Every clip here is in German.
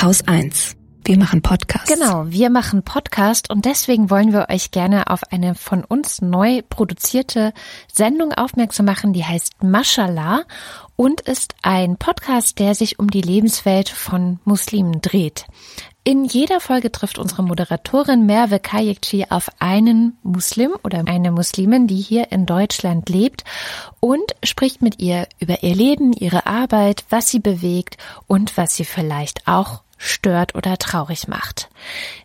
Haus 1. Wir machen Podcast. Genau, wir machen Podcast und deswegen wollen wir euch gerne auf eine von uns neu produzierte Sendung aufmerksam machen, die heißt Mashallah und ist ein Podcast, der sich um die Lebenswelt von Muslimen dreht. In jeder Folge trifft unsere Moderatorin Merve Kayekci auf einen Muslim oder eine Muslimin, die hier in Deutschland lebt und spricht mit ihr über ihr Leben, ihre Arbeit, was sie bewegt und was sie vielleicht auch stört oder traurig macht.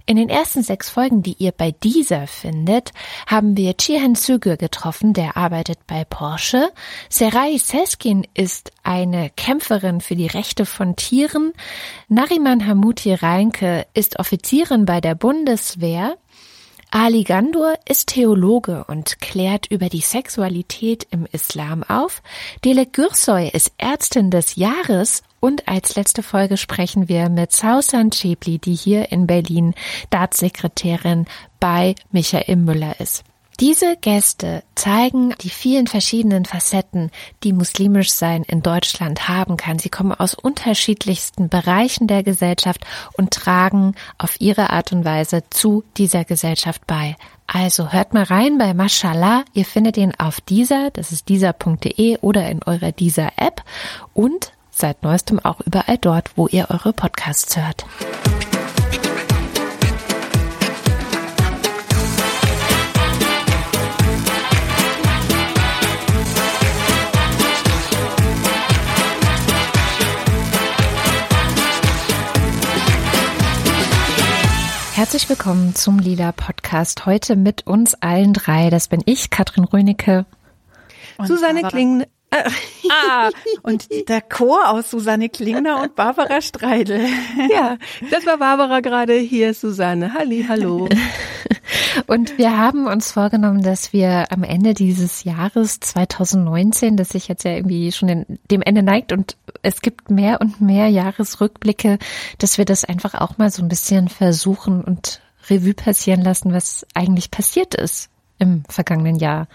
In den ersten sechs Folgen, die ihr bei dieser findet, haben wir Chihan Züge getroffen, der arbeitet bei Porsche. Serai Seskin ist eine Kämpferin für die Rechte von Tieren. Nariman Hamuti Reinke ist Offizierin bei der Bundeswehr. Ali Gandur ist Theologe und klärt über die Sexualität im Islam auf. Dele Gürsoy ist Ärztin des Jahres und als letzte Folge sprechen wir mit Sausan Chebli, die hier in Berlin Staatssekretärin bei Michael Müller ist. Diese Gäste zeigen die vielen verschiedenen Facetten, die muslimisch sein in Deutschland haben kann. Sie kommen aus unterschiedlichsten Bereichen der Gesellschaft und tragen auf ihre Art und Weise zu dieser Gesellschaft bei. Also hört mal rein bei Mashallah. Ihr findet ihn auf dieser, das ist dieser.de oder in eurer dieser App und seit neuestem auch überall dort, wo ihr eure Podcasts hört. Herzlich willkommen zum Lila Podcast. Heute mit uns allen drei. Das bin ich, Katrin Rönecke. Und Susanne Kling. Ah, und der Chor aus Susanne Klingner und Barbara Streidel. Ja, das war Barbara gerade. Hier Susanne. Halli, hallo. Und wir haben uns vorgenommen, dass wir am Ende dieses Jahres 2019, das sich jetzt ja irgendwie schon in, dem Ende neigt und es gibt mehr und mehr Jahresrückblicke, dass wir das einfach auch mal so ein bisschen versuchen und Revue passieren lassen, was eigentlich passiert ist im vergangenen Jahr.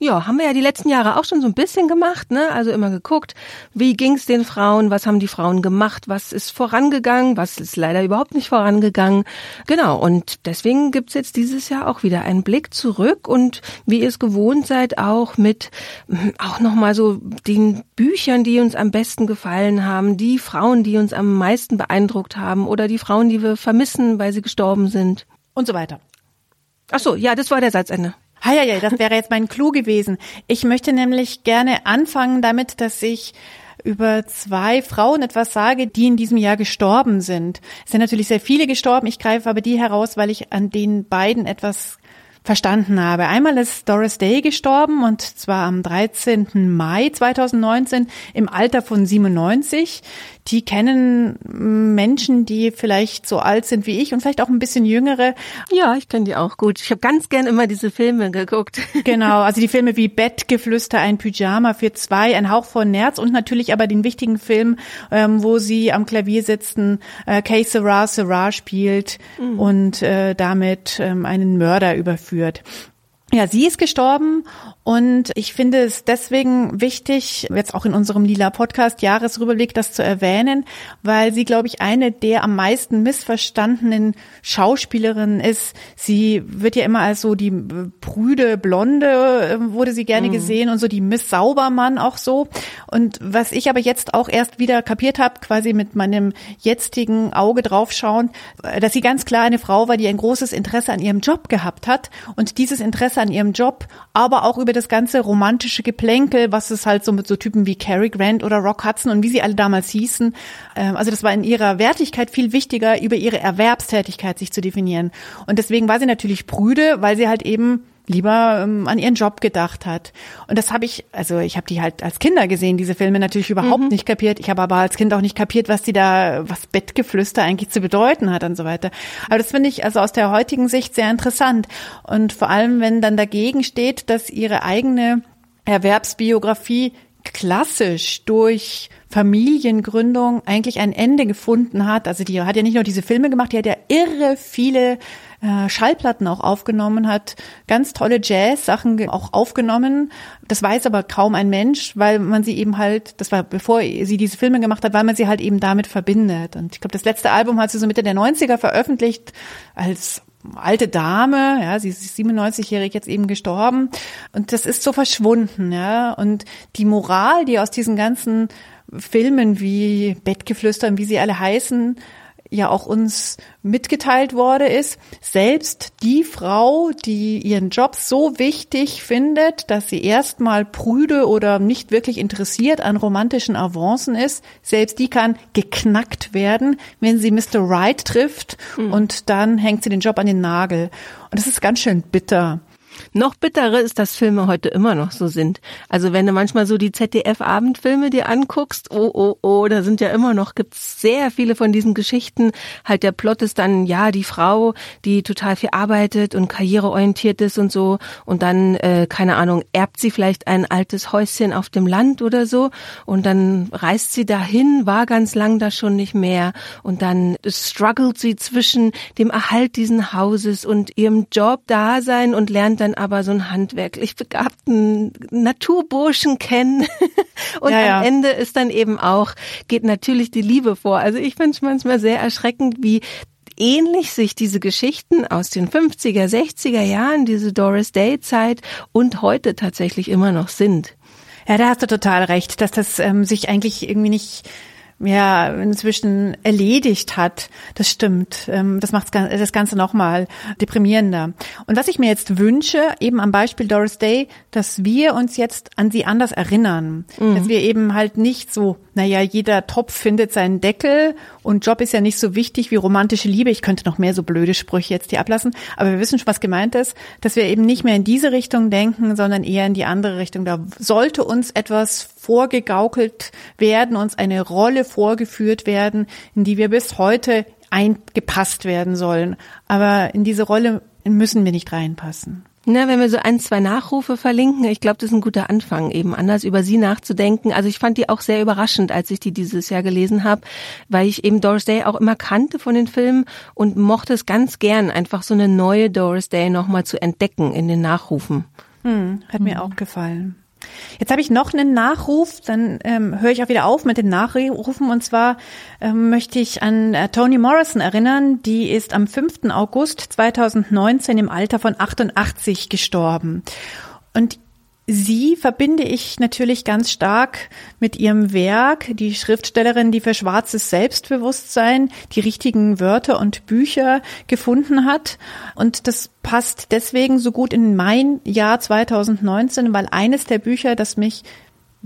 Ja, haben wir ja die letzten Jahre auch schon so ein bisschen gemacht, ne? Also immer geguckt, wie ging's den Frauen, was haben die Frauen gemacht, was ist vorangegangen, was ist leider überhaupt nicht vorangegangen. Genau, und deswegen gibt's jetzt dieses Jahr auch wieder einen Blick zurück und wie ihr es gewohnt seid, auch mit hm, auch nochmal so den Büchern, die uns am besten gefallen haben, die Frauen, die uns am meisten beeindruckt haben oder die Frauen, die wir vermissen, weil sie gestorben sind. Und so weiter. Ach so, ja, das war der Satzende. Ja, ja, das wäre jetzt mein Clou gewesen. Ich möchte nämlich gerne anfangen damit, dass ich über zwei Frauen etwas sage, die in diesem Jahr gestorben sind. Es sind natürlich sehr viele gestorben. Ich greife aber die heraus, weil ich an den beiden etwas verstanden habe. Einmal ist Doris Day gestorben und zwar am 13. Mai 2019 im Alter von 97. Die kennen Menschen, die vielleicht so alt sind wie ich und vielleicht auch ein bisschen jüngere. Ja, ich kenne die auch gut. Ich habe ganz gern immer diese Filme geguckt. Genau, also die Filme wie Bettgeflüster, ein Pyjama für zwei, ein Hauch von Nerz und natürlich aber den wichtigen Film, ähm, wo sie am Klavier sitzen, äh, Kay Sarah Sarah spielt mhm. und äh, damit ähm, einen Mörder überführt. Ja, sie ist gestorben und ich finde es deswegen wichtig, jetzt auch in unserem Lila Podcast Jahresrückblick das zu erwähnen, weil sie, glaube ich, eine der am meisten missverstandenen Schauspielerinnen ist. Sie wird ja immer als so die prüde Blonde, äh, wurde sie gerne mhm. gesehen und so die Miss Saubermann auch so. Und was ich aber jetzt auch erst wieder kapiert habe, quasi mit meinem jetzigen Auge draufschauen, äh, dass sie ganz klar eine Frau war, die ein großes Interesse an ihrem Job gehabt hat und dieses Interesse an ihrem Job, aber auch über das ganze romantische Geplänkel, was es halt so mit so Typen wie Cary Grant oder Rock Hudson und wie sie alle damals hießen. Ähm, also das war in ihrer Wertigkeit viel wichtiger, über ihre Erwerbstätigkeit sich zu definieren. Und deswegen war sie natürlich prüde, weil sie halt eben lieber ähm, an ihren Job gedacht hat. Und das habe ich, also ich habe die halt als Kinder gesehen, diese Filme natürlich überhaupt mhm. nicht kapiert. Ich habe aber als Kind auch nicht kapiert, was die da, was Bettgeflüster eigentlich zu bedeuten hat und so weiter. Aber das finde ich also aus der heutigen Sicht sehr interessant. Und vor allem, wenn dann dagegen steht, dass ihre eigene Erwerbsbiografie klassisch durch Familiengründung eigentlich ein Ende gefunden hat. Also die hat ja nicht nur diese Filme gemacht, die hat ja irre viele äh, Schallplatten auch aufgenommen, hat ganz tolle Jazz-Sachen auch aufgenommen. Das weiß aber kaum ein Mensch, weil man sie eben halt, das war bevor sie diese Filme gemacht hat, weil man sie halt eben damit verbindet. Und ich glaube, das letzte Album hat sie so Mitte der 90er veröffentlicht als alte Dame, ja, sie ist 97-jährig jetzt eben gestorben. Und das ist so verschwunden, ja, und die Moral, die aus diesen ganzen Filmen wie Bettgeflüster und wie sie alle heißen, ja auch uns mitgeteilt worden ist, selbst die Frau, die ihren Job so wichtig findet, dass sie erstmal prüde oder nicht wirklich interessiert an romantischen Avancen ist, selbst die kann geknackt werden, wenn sie Mr. Right trifft mhm. und dann hängt sie den Job an den Nagel. Und das ist ganz schön bitter. Noch bitterer ist, dass Filme heute immer noch so sind. Also wenn du manchmal so die ZDF-Abendfilme dir anguckst, oh, oh, oh, da sind ja immer noch, gibt's sehr viele von diesen Geschichten. Halt der Plot ist dann, ja, die Frau, die total viel arbeitet und karriereorientiert ist und so und dann, äh, keine Ahnung, erbt sie vielleicht ein altes Häuschen auf dem Land oder so und dann reist sie dahin, war ganz lang da schon nicht mehr und dann struggelt sie zwischen dem Erhalt diesen Hauses und ihrem Job da sein und lernt dann aber so einen handwerklich begabten Naturburschen kennen. Und ja, ja. am Ende ist dann eben auch, geht natürlich die Liebe vor. Also ich finde es manchmal sehr erschreckend, wie ähnlich sich diese Geschichten aus den 50er, 60er Jahren, diese Doris Day Zeit und heute tatsächlich immer noch sind. Ja, da hast du total recht, dass das ähm, sich eigentlich irgendwie nicht ja inzwischen erledigt hat. Das stimmt. Ähm, das macht das Ganze nochmal deprimierender. Und was ich mir jetzt wünsche, eben am Beispiel Doris Day, dass wir uns jetzt an sie anders erinnern. Mhm. Dass wir eben halt nicht so, naja, jeder Topf findet seinen Deckel und Job ist ja nicht so wichtig wie romantische Liebe. Ich könnte noch mehr so blöde Sprüche jetzt hier ablassen, aber wir wissen schon, was gemeint ist, dass wir eben nicht mehr in diese Richtung denken, sondern eher in die andere Richtung. Da sollte uns etwas vorgegaukelt werden, uns eine Rolle vorgeführt werden, in die wir bis heute eingepasst werden sollen. Aber in diese Rolle müssen wir nicht reinpassen. Na, wenn wir so ein, zwei Nachrufe verlinken, ich glaube, das ist ein guter Anfang, eben anders über sie nachzudenken. Also ich fand die auch sehr überraschend, als ich die dieses Jahr gelesen habe, weil ich eben Doris Day auch immer kannte von den Filmen und mochte es ganz gern, einfach so eine neue Doris Day nochmal zu entdecken in den Nachrufen. Hm, hat mir auch gefallen. Jetzt habe ich noch einen Nachruf, dann ähm, höre ich auch wieder auf mit den Nachrufen. Und zwar ähm, möchte ich an äh, Toni Morrison erinnern. Die ist am 5. August 2019 im Alter von 88 gestorben. Und Sie verbinde ich natürlich ganz stark mit ihrem Werk, die Schriftstellerin, die für schwarzes Selbstbewusstsein die richtigen Wörter und Bücher gefunden hat. Und das passt deswegen so gut in mein Jahr 2019, weil eines der Bücher, das mich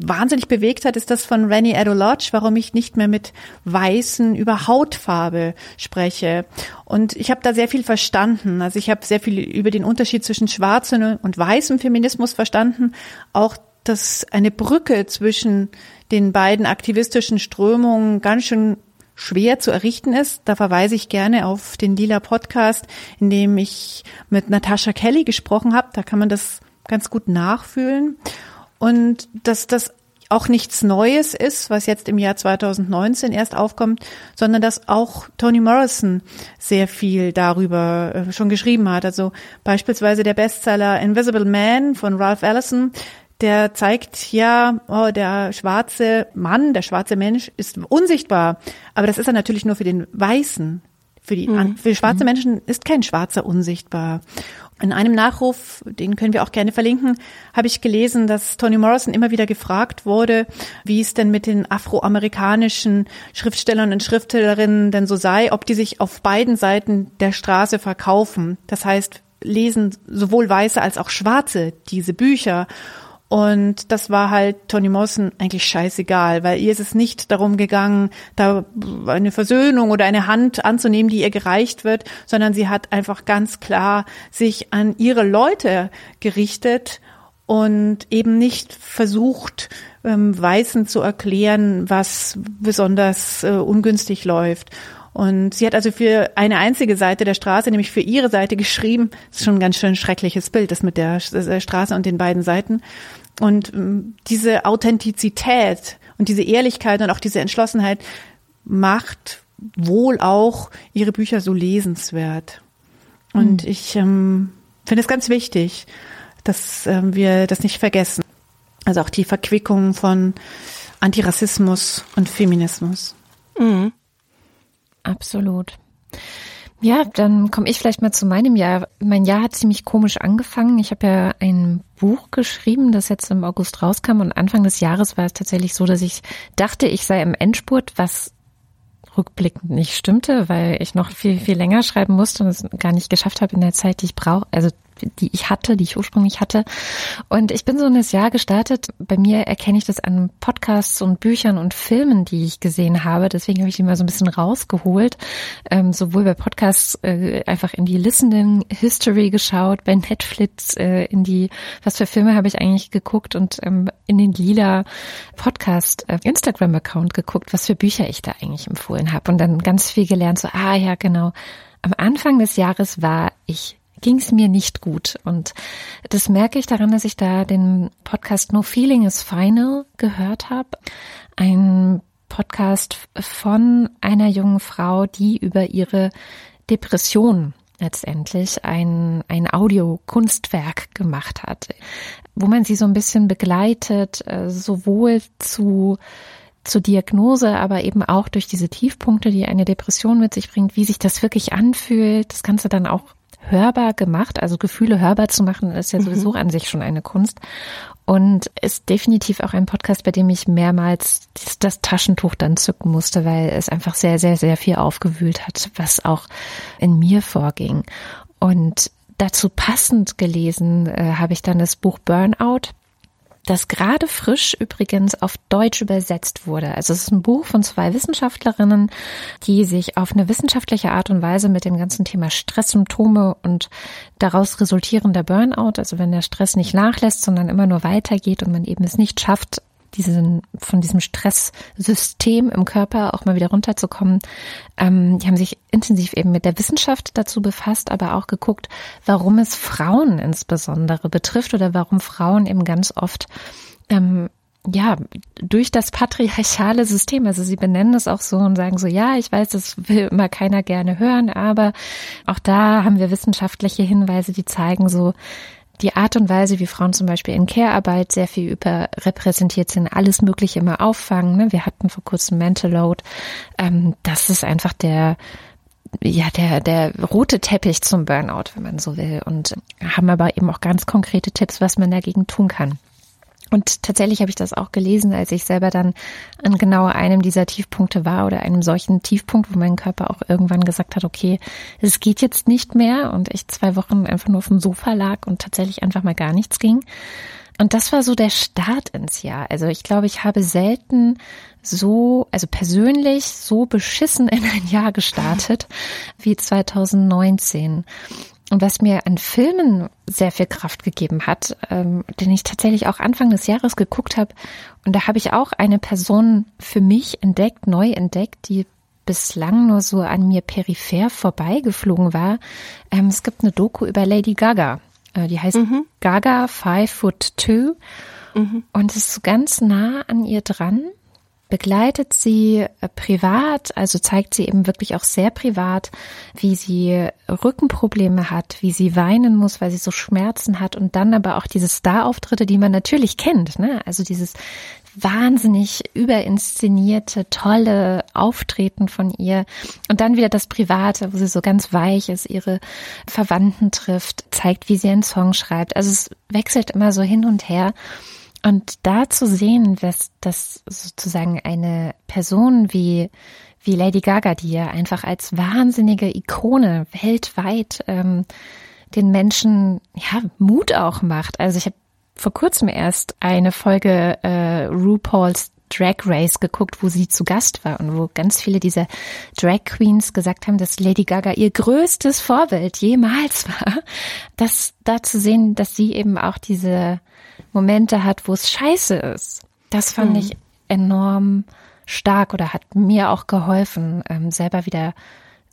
wahnsinnig bewegt hat, ist das von Rennie Lodge, warum ich nicht mehr mit Weißen über Hautfarbe spreche. Und ich habe da sehr viel verstanden. Also ich habe sehr viel über den Unterschied zwischen schwarzem und weißem Feminismus verstanden. Auch, dass eine Brücke zwischen den beiden aktivistischen Strömungen ganz schön schwer zu errichten ist. Da verweise ich gerne auf den Lila Podcast, in dem ich mit Natasha Kelly gesprochen habe. Da kann man das ganz gut nachfühlen und dass das auch nichts Neues ist, was jetzt im Jahr 2019 erst aufkommt, sondern dass auch Toni Morrison sehr viel darüber äh, schon geschrieben hat. Also beispielsweise der Bestseller Invisible Man von Ralph Ellison, der zeigt ja, oh, der schwarze Mann, der schwarze Mensch ist unsichtbar. Aber das ist er natürlich nur für den Weißen. Für die, mhm. für schwarze mhm. Menschen ist kein Schwarzer unsichtbar. In einem Nachruf, den können wir auch gerne verlinken, habe ich gelesen, dass Toni Morrison immer wieder gefragt wurde, wie es denn mit den afroamerikanischen Schriftstellern und Schriftstellerinnen denn so sei, ob die sich auf beiden Seiten der Straße verkaufen. Das heißt, lesen sowohl Weiße als auch Schwarze diese Bücher. Und das war halt Toni Morrison eigentlich scheißegal, weil ihr ist es nicht darum gegangen, da eine Versöhnung oder eine Hand anzunehmen, die ihr gereicht wird, sondern sie hat einfach ganz klar sich an ihre Leute gerichtet und eben nicht versucht, ähm, Weißen zu erklären, was besonders äh, ungünstig läuft. Und sie hat also für eine einzige Seite der Straße, nämlich für ihre Seite geschrieben, das ist schon ein ganz schön schreckliches Bild, das mit der Straße und den beiden Seiten Und ähm, diese Authentizität und diese Ehrlichkeit und auch diese Entschlossenheit macht wohl auch ihre Bücher so lesenswert. Und mhm. ich ähm, finde es ganz wichtig, dass ähm, wir das nicht vergessen. Also auch die Verquickung von Antirassismus und Feminismus. Mhm. Absolut. Ja, dann komme ich vielleicht mal zu meinem Jahr. Mein Jahr hat ziemlich komisch angefangen. Ich habe ja ein Buch geschrieben, das jetzt im August rauskam und Anfang des Jahres war es tatsächlich so, dass ich dachte, ich sei im Endspurt, was rückblickend nicht stimmte, weil ich noch viel, viel länger schreiben musste und es gar nicht geschafft habe in der Zeit, die ich brauche, also die ich hatte, die ich ursprünglich hatte. Und ich bin so in das Jahr gestartet. Bei mir erkenne ich das an Podcasts und Büchern und Filmen, die ich gesehen habe. Deswegen habe ich die mal so ein bisschen rausgeholt. Ähm, sowohl bei Podcasts äh, einfach in die Listening History geschaut, bei Netflix äh, in die, was für Filme habe ich eigentlich geguckt und ähm, in den lila Podcast äh, Instagram Account geguckt, was für Bücher ich da eigentlich empfohlen habe. Und dann ganz viel gelernt, so, ah ja, genau. Am Anfang des Jahres war ich ging es mir nicht gut. Und das merke ich daran, dass ich da den Podcast No Feeling is Final gehört habe. Ein Podcast von einer jungen Frau, die über ihre Depression letztendlich ein, ein Audiokunstwerk gemacht hat, wo man sie so ein bisschen begleitet, äh, sowohl zu zur Diagnose, aber eben auch durch diese Tiefpunkte, die eine Depression mit sich bringt, wie sich das wirklich anfühlt. Das Ganze dann auch hörbar gemacht. Also Gefühle hörbar zu machen, ist ja sowieso mhm. an sich schon eine Kunst. Und ist definitiv auch ein Podcast, bei dem ich mehrmals das Taschentuch dann zücken musste, weil es einfach sehr, sehr, sehr viel aufgewühlt hat, was auch in mir vorging. Und dazu passend gelesen äh, habe ich dann das Buch Burnout das gerade frisch übrigens auf Deutsch übersetzt wurde. Also es ist ein Buch von zwei Wissenschaftlerinnen, die sich auf eine wissenschaftliche Art und Weise mit dem ganzen Thema Stresssymptome und daraus resultierender Burnout, also wenn der Stress nicht nachlässt, sondern immer nur weitergeht und man eben es nicht schafft, diesen, von diesem Stresssystem im Körper auch mal wieder runterzukommen. Ähm, die haben sich intensiv eben mit der Wissenschaft dazu befasst, aber auch geguckt, warum es Frauen insbesondere betrifft oder warum Frauen eben ganz oft ähm, ja, durch das patriarchale System, also sie benennen es auch so und sagen so, ja, ich weiß, das will immer keiner gerne hören, aber auch da haben wir wissenschaftliche Hinweise, die zeigen so, die Art und Weise, wie Frauen zum Beispiel in Care-Arbeit sehr viel überrepräsentiert sind, alles Mögliche immer auffangen. Ne? Wir hatten vor kurzem Mental Load. Ähm, das ist einfach der, ja, der, der rote Teppich zum Burnout, wenn man so will. Und haben aber eben auch ganz konkrete Tipps, was man dagegen tun kann. Und tatsächlich habe ich das auch gelesen, als ich selber dann an genau einem dieser Tiefpunkte war oder einem solchen Tiefpunkt, wo mein Körper auch irgendwann gesagt hat, okay, es geht jetzt nicht mehr und ich zwei Wochen einfach nur auf dem Sofa lag und tatsächlich einfach mal gar nichts ging. Und das war so der Start ins Jahr. Also ich glaube, ich habe selten so, also persönlich so beschissen in ein Jahr gestartet wie 2019. Und was mir an Filmen sehr viel Kraft gegeben hat, ähm, den ich tatsächlich auch Anfang des Jahres geguckt habe. Und da habe ich auch eine Person für mich entdeckt, neu entdeckt, die bislang nur so an mir peripher vorbeigeflogen war. Ähm, es gibt eine Doku über Lady Gaga. Äh, die heißt mhm. Gaga Five Foot Two. Mhm. Und es ist so ganz nah an ihr dran begleitet sie äh, privat, also zeigt sie eben wirklich auch sehr privat, wie sie Rückenprobleme hat, wie sie weinen muss, weil sie so Schmerzen hat und dann aber auch diese Star-Auftritte, die man natürlich kennt, ne? Also dieses wahnsinnig überinszenierte, tolle Auftreten von ihr und dann wieder das Private, wo sie so ganz weich ist, ihre Verwandten trifft, zeigt, wie sie einen Song schreibt. Also es wechselt immer so hin und her. Und da zu sehen, dass, dass sozusagen eine Person wie, wie Lady Gaga, die ja einfach als wahnsinnige Ikone weltweit ähm, den Menschen ja Mut auch macht. Also ich habe vor kurzem erst eine Folge äh, RuPaul's Drag Race geguckt, wo sie zu Gast war und wo ganz viele dieser Drag Queens gesagt haben, dass Lady Gaga ihr größtes Vorbild jemals war. Das da zu sehen, dass sie eben auch diese Momente hat, wo es scheiße ist. Das fand mhm. ich enorm stark oder hat mir auch geholfen, ähm, selber wieder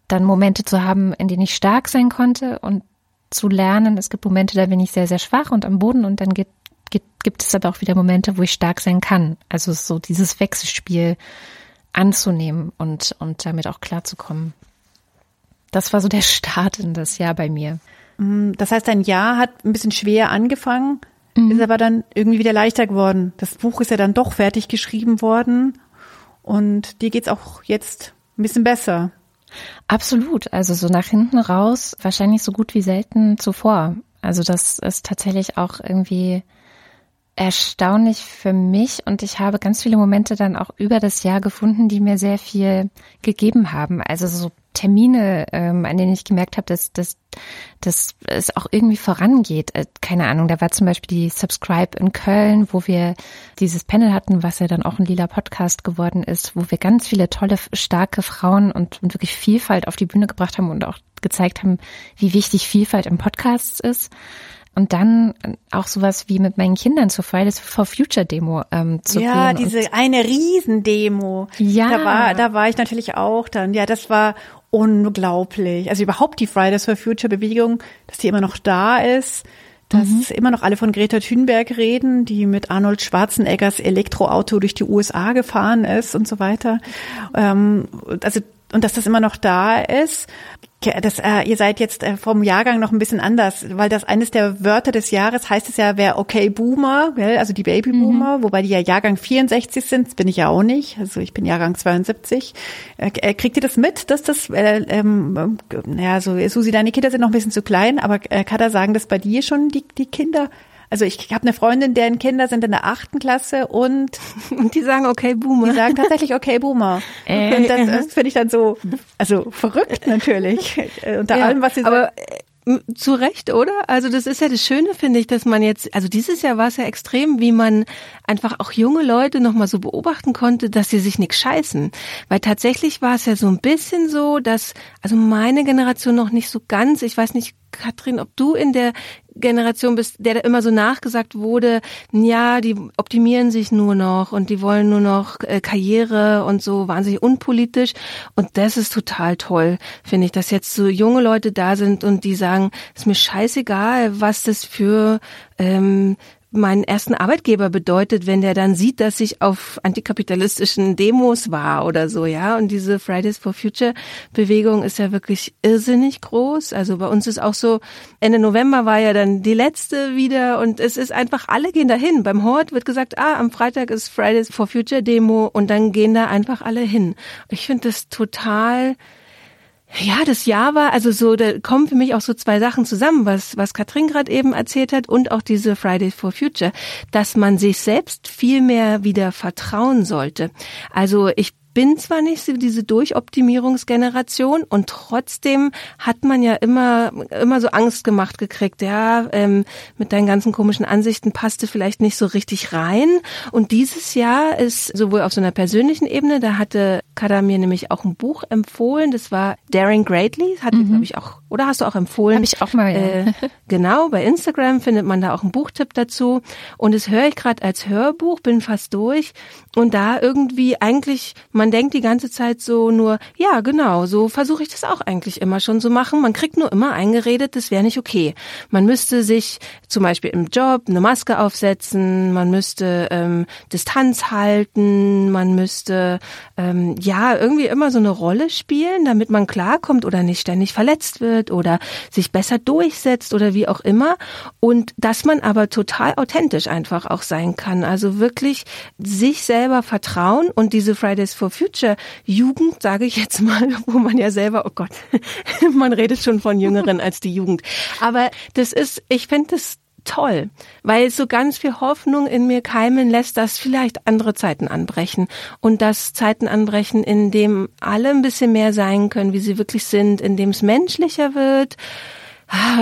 dann Momente zu haben, in denen ich stark sein konnte und zu lernen, es gibt Momente, da bin ich sehr, sehr schwach und am Boden und dann geht gibt, gibt es aber auch wieder Momente, wo ich stark sein kann. Also so dieses Wechselspiel anzunehmen und, und damit auch klarzukommen. Das war so der Start in das Jahr bei mir. Mm, das heißt, ein Jahr hat ein bisschen schwer angefangen, mhm. ist aber dann irgendwie wieder leichter geworden. Das Buch ist ja dann doch fertig geschrieben worden und dir geht's auch jetzt ein bisschen besser. Absolut. Also so nach hinten raus wahrscheinlich so gut wie selten zuvor. Also das ist tatsächlich auch irgendwie erstaunlich für mich und ich habe ganz viele Momente dann auch über das Jahr gefunden, die mir sehr viel gegeben haben. Also so Termine, ähm, an denen ich gemerkt habe, dass, dass, dass es auch irgendwie vorangeht. Äh, keine Ahnung, da war zum Beispiel die Subscribe in Köln, wo wir dieses Panel hatten, was ja dann auch ein lila Podcast geworden ist, wo wir ganz viele tolle, starke Frauen und, und wirklich Vielfalt auf die Bühne gebracht haben und auch gezeigt haben, wie wichtig Vielfalt im Podcast ist. Und dann auch sowas wie mit meinen Kindern zur Fridays for Future Demo ähm, zu Ja, diese eine Riesendemo. Ja. Da war, da war ich natürlich auch dann. Ja, das war unglaublich. Also überhaupt die Fridays for Future Bewegung, dass die immer noch da ist, dass mhm. immer noch alle von Greta Thunberg reden, die mit Arnold Schwarzeneggers Elektroauto durch die USA gefahren ist und so weiter. Ähm, also und dass das immer noch da ist. Das, äh, ihr seid jetzt äh, vom Jahrgang noch ein bisschen anders, weil das eines der Wörter des Jahres heißt es ja, wer okay Boomer, gell? also die Babyboomer, mhm. wobei die ja Jahrgang 64 sind, das bin ich ja auch nicht, also ich bin Jahrgang 72. Äh, äh, kriegt ihr das mit, dass das, äh, ähm, ja, so Susi, deine Kinder sind noch ein bisschen zu klein, aber äh, kann da sagen, dass bei dir schon die, die Kinder also ich habe eine Freundin, deren Kinder sind in der achten Klasse und und die sagen okay Boomer. Die sagen tatsächlich okay Boomer. Äh, und das, das finde ich dann so, also verrückt natürlich unter ja, allem, was sie aber äh, zu Recht, oder? Also das ist ja das Schöne, finde ich, dass man jetzt, also dieses Jahr war es ja extrem, wie man einfach auch junge Leute nochmal so beobachten konnte, dass sie sich nichts scheißen. Weil tatsächlich war es ja so ein bisschen so, dass, also meine Generation noch nicht so ganz, ich weiß nicht, Katrin, ob du in der Generation bist, der da immer so nachgesagt wurde, ja, die optimieren sich nur noch und die wollen nur noch äh, Karriere und so wahnsinnig unpolitisch. Und das ist total toll, finde ich, dass jetzt so junge Leute da sind und die sagen, ist mir scheißegal, was das für ähm, meinen ersten Arbeitgeber bedeutet, wenn der dann sieht, dass ich auf antikapitalistischen Demos war oder so, ja. Und diese Fridays for Future Bewegung ist ja wirklich irrsinnig groß. Also bei uns ist auch so, Ende November war ja dann die letzte wieder und es ist einfach, alle gehen dahin. Beim Hort wird gesagt, ah, am Freitag ist Fridays for Future Demo und dann gehen da einfach alle hin. Ich finde das total ja, das Jahr war, also so, da kommen für mich auch so zwei Sachen zusammen, was, was Katrin gerade eben erzählt hat und auch diese Fridays for Future, dass man sich selbst viel mehr wieder vertrauen sollte. Also ich bin zwar nicht so diese Durchoptimierungsgeneration und trotzdem hat man ja immer immer so Angst gemacht gekriegt, ja, ähm, mit deinen ganzen komischen Ansichten passte vielleicht nicht so richtig rein. Und dieses Jahr ist sowohl auf so einer persönlichen Ebene, da hatte Kada mir nämlich auch ein Buch empfohlen, das war Daring Greatly, hatte mhm. glaube ich auch, oder hast du auch empfohlen? Habe ich auch mal. Ja. Äh, genau, bei Instagram findet man da auch einen Buchtipp dazu und das höre ich gerade als Hörbuch, bin fast durch und da irgendwie eigentlich man man denkt die ganze Zeit so nur, ja, genau, so versuche ich das auch eigentlich immer schon zu machen. Man kriegt nur immer eingeredet, das wäre nicht okay. Man müsste sich zum Beispiel im Job eine Maske aufsetzen, man müsste ähm, Distanz halten, man müsste ähm, ja irgendwie immer so eine Rolle spielen, damit man klarkommt oder nicht ständig verletzt wird oder sich besser durchsetzt oder wie auch immer. Und dass man aber total authentisch einfach auch sein kann. Also wirklich sich selber vertrauen und diese Fridays for Future Jugend, sage ich jetzt mal, wo man ja selber, oh Gott, man redet schon von Jüngeren als die Jugend. Aber das ist, ich finde das toll, weil es so ganz viel Hoffnung in mir keimen lässt, dass vielleicht andere Zeiten anbrechen und dass Zeiten anbrechen, in dem alle ein bisschen mehr sein können, wie sie wirklich sind, in dem es menschlicher wird,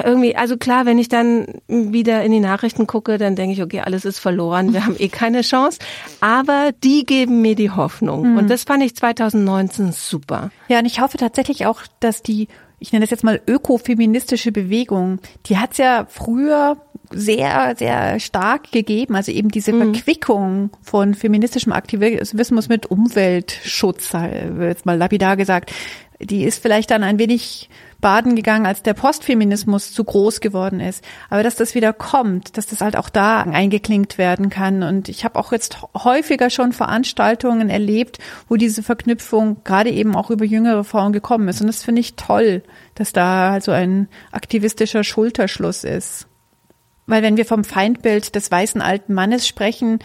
irgendwie, also klar, wenn ich dann wieder in die Nachrichten gucke, dann denke ich, okay, alles ist verloren, wir haben eh keine Chance. Aber die geben mir die Hoffnung. Mhm. Und das fand ich 2019 super. Ja, und ich hoffe tatsächlich auch, dass die, ich nenne das jetzt mal ökofeministische Bewegung, die hat es ja früher sehr, sehr stark gegeben. Also eben diese mhm. Verquickung von feministischem Aktivismus mit Umweltschutz, jetzt mal lapidar gesagt, die ist vielleicht dann ein wenig baden gegangen, als der Postfeminismus zu groß geworden ist. Aber dass das wieder kommt, dass das halt auch da eingeklinkt werden kann. Und ich habe auch jetzt häufiger schon Veranstaltungen erlebt, wo diese Verknüpfung gerade eben auch über jüngere Frauen gekommen ist. Und das finde ich toll, dass da also ein aktivistischer Schulterschluss ist. Weil wenn wir vom Feindbild des weißen alten Mannes sprechen,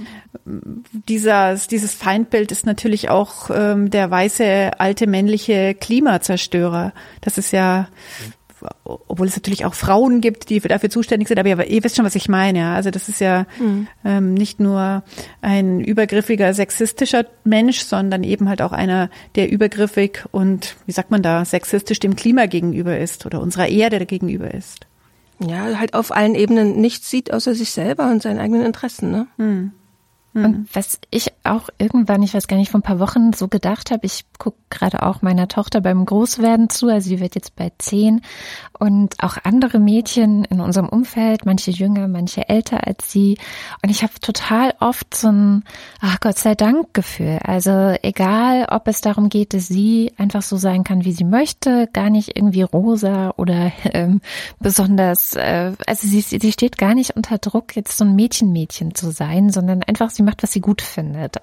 dieser, dieses Feindbild ist natürlich auch ähm, der weiße alte männliche Klimazerstörer. Das ist ja, obwohl es natürlich auch Frauen gibt, die dafür zuständig sind, aber ihr, ihr wisst schon, was ich meine. Ja? Also das ist ja mhm. ähm, nicht nur ein übergriffiger sexistischer Mensch, sondern eben halt auch einer, der übergriffig und, wie sagt man da, sexistisch dem Klima gegenüber ist oder unserer Erde gegenüber ist. Ja, halt auf allen Ebenen nichts sieht außer sich selber und seinen eigenen Interessen, ne? Hm. Und hm. was ich auch irgendwann, ich weiß gar nicht, vor ein paar Wochen so gedacht habe, ich gucke gerade auch meiner Tochter beim Großwerden zu, also sie wird jetzt bei zehn und auch andere Mädchen in unserem Umfeld, manche jünger, manche älter als sie. Und ich habe total oft so ein, ach Gott sei Dank Gefühl. Also egal, ob es darum geht, dass sie einfach so sein kann, wie sie möchte, gar nicht irgendwie rosa oder ähm, besonders, äh, also sie, sie steht gar nicht unter Druck, jetzt so ein Mädchenmädchen zu sein, sondern einfach sie macht, was sie gut findet.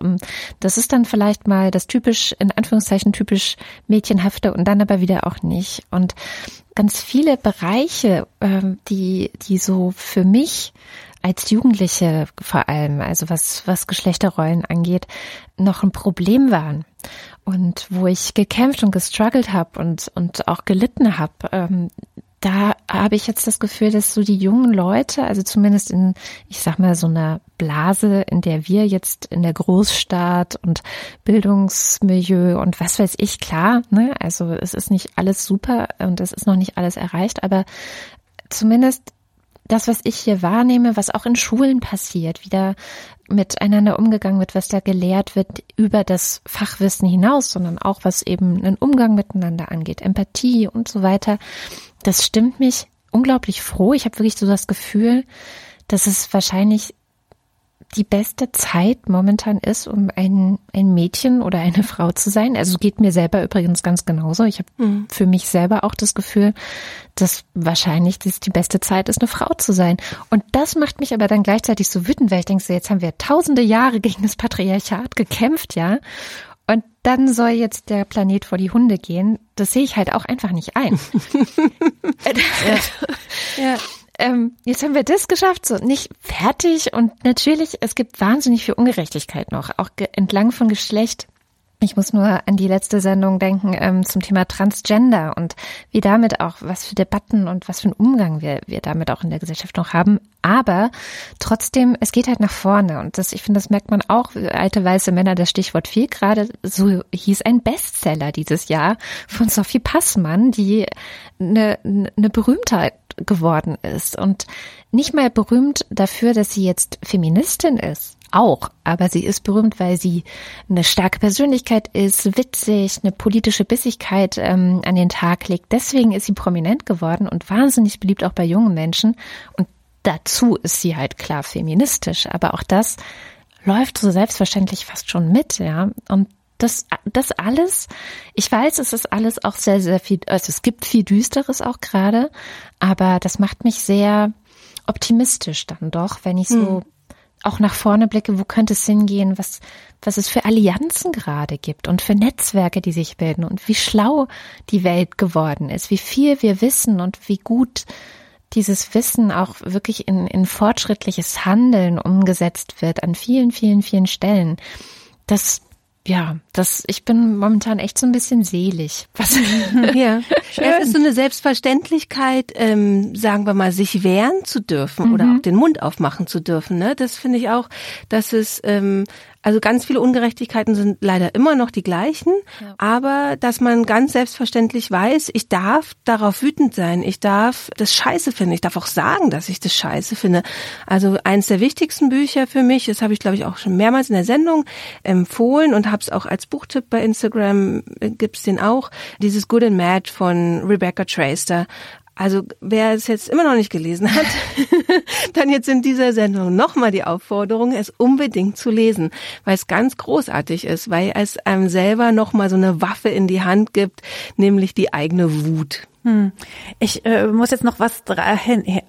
Das ist dann vielleicht mal das typisch, in Anführungszeichen typisch Mädchenhafte und dann aber wieder auch nicht. Und ganz viele Bereiche, ähm, die, die so für mich als Jugendliche vor allem, also was, was Geschlechterrollen angeht, noch ein Problem waren und wo ich gekämpft und gestruggelt habe und, und auch gelitten habe, ähm, da habe ich jetzt das Gefühl, dass so die jungen Leute, also zumindest in, ich sag mal, so einer Blase, in der wir jetzt in der Großstadt und Bildungsmilieu und was weiß ich, klar, ne, also es ist nicht alles super und es ist noch nicht alles erreicht, aber zumindest das, was ich hier wahrnehme, was auch in Schulen passiert, wieder miteinander umgegangen wird, was da gelehrt wird über das Fachwissen hinaus, sondern auch was eben einen Umgang miteinander angeht, Empathie und so weiter. Das stimmt mich unglaublich froh. Ich habe wirklich so das Gefühl, dass es wahrscheinlich die beste Zeit momentan ist, um ein, ein Mädchen oder eine Frau zu sein. Also geht mir selber übrigens ganz genauso. Ich habe mhm. für mich selber auch das Gefühl, dass wahrscheinlich das die beste Zeit ist, eine Frau zu sein. Und das macht mich aber dann gleichzeitig so wütend, weil ich denke, so, jetzt haben wir tausende Jahre gegen das Patriarchat gekämpft, ja. Dann soll jetzt der Planet vor die Hunde gehen. Das sehe ich halt auch einfach nicht ein. ja. ja ähm, jetzt haben wir das geschafft, so nicht fertig. Und natürlich, es gibt wahnsinnig viel Ungerechtigkeit noch, auch entlang von Geschlecht. Ich muss nur an die letzte Sendung denken ähm, zum Thema Transgender und wie damit auch, was für Debatten und was für einen Umgang wir, wir damit auch in der Gesellschaft noch haben. Aber trotzdem, es geht halt nach vorne und das, ich finde, das merkt man auch. Alte weiße Männer, das Stichwort viel gerade. So hieß ein Bestseller dieses Jahr von Sophie Passmann, die eine, eine Berühmtheit geworden ist und nicht mal berühmt dafür, dass sie jetzt Feministin ist. Auch, aber sie ist berühmt, weil sie eine starke Persönlichkeit ist, witzig, eine politische Bissigkeit ähm, an den Tag legt. Deswegen ist sie prominent geworden und wahnsinnig beliebt auch bei jungen Menschen. Und dazu ist sie halt klar feministisch. Aber auch das läuft so selbstverständlich fast schon mit, ja. Und das, das alles, ich weiß, es ist alles auch sehr, sehr viel, also es gibt viel Düsteres auch gerade, aber das macht mich sehr optimistisch dann doch, wenn ich so hm. Auch nach vorne blicke, wo könnte es hingehen, was, was es für Allianzen gerade gibt und für Netzwerke, die sich bilden und wie schlau die Welt geworden ist, wie viel wir wissen und wie gut dieses Wissen auch wirklich in, in fortschrittliches Handeln umgesetzt wird an vielen, vielen, vielen Stellen. Das ja, das, ich bin momentan echt so ein bisschen selig. Was? ja, Schön. es ist so eine Selbstverständlichkeit, ähm, sagen wir mal, sich wehren zu dürfen mhm. oder auch den Mund aufmachen zu dürfen. Ne? Das finde ich auch, dass es ähm, also ganz viele Ungerechtigkeiten sind leider immer noch die gleichen, ja. aber dass man ganz selbstverständlich weiß, ich darf darauf wütend sein, ich darf das scheiße finden, ich darf auch sagen, dass ich das scheiße finde. Also eins der wichtigsten Bücher für mich, das habe ich glaube ich auch schon mehrmals in der Sendung empfohlen und habe es auch als Buchtipp bei Instagram, äh, gibt's den auch, dieses Good and Mad von Rebecca Traster. Also wer es jetzt immer noch nicht gelesen hat, dann jetzt in dieser Sendung nochmal die Aufforderung, es unbedingt zu lesen, weil es ganz großartig ist, weil es einem selber nochmal so eine Waffe in die Hand gibt, nämlich die eigene Wut. Hm. Ich äh, muss jetzt noch was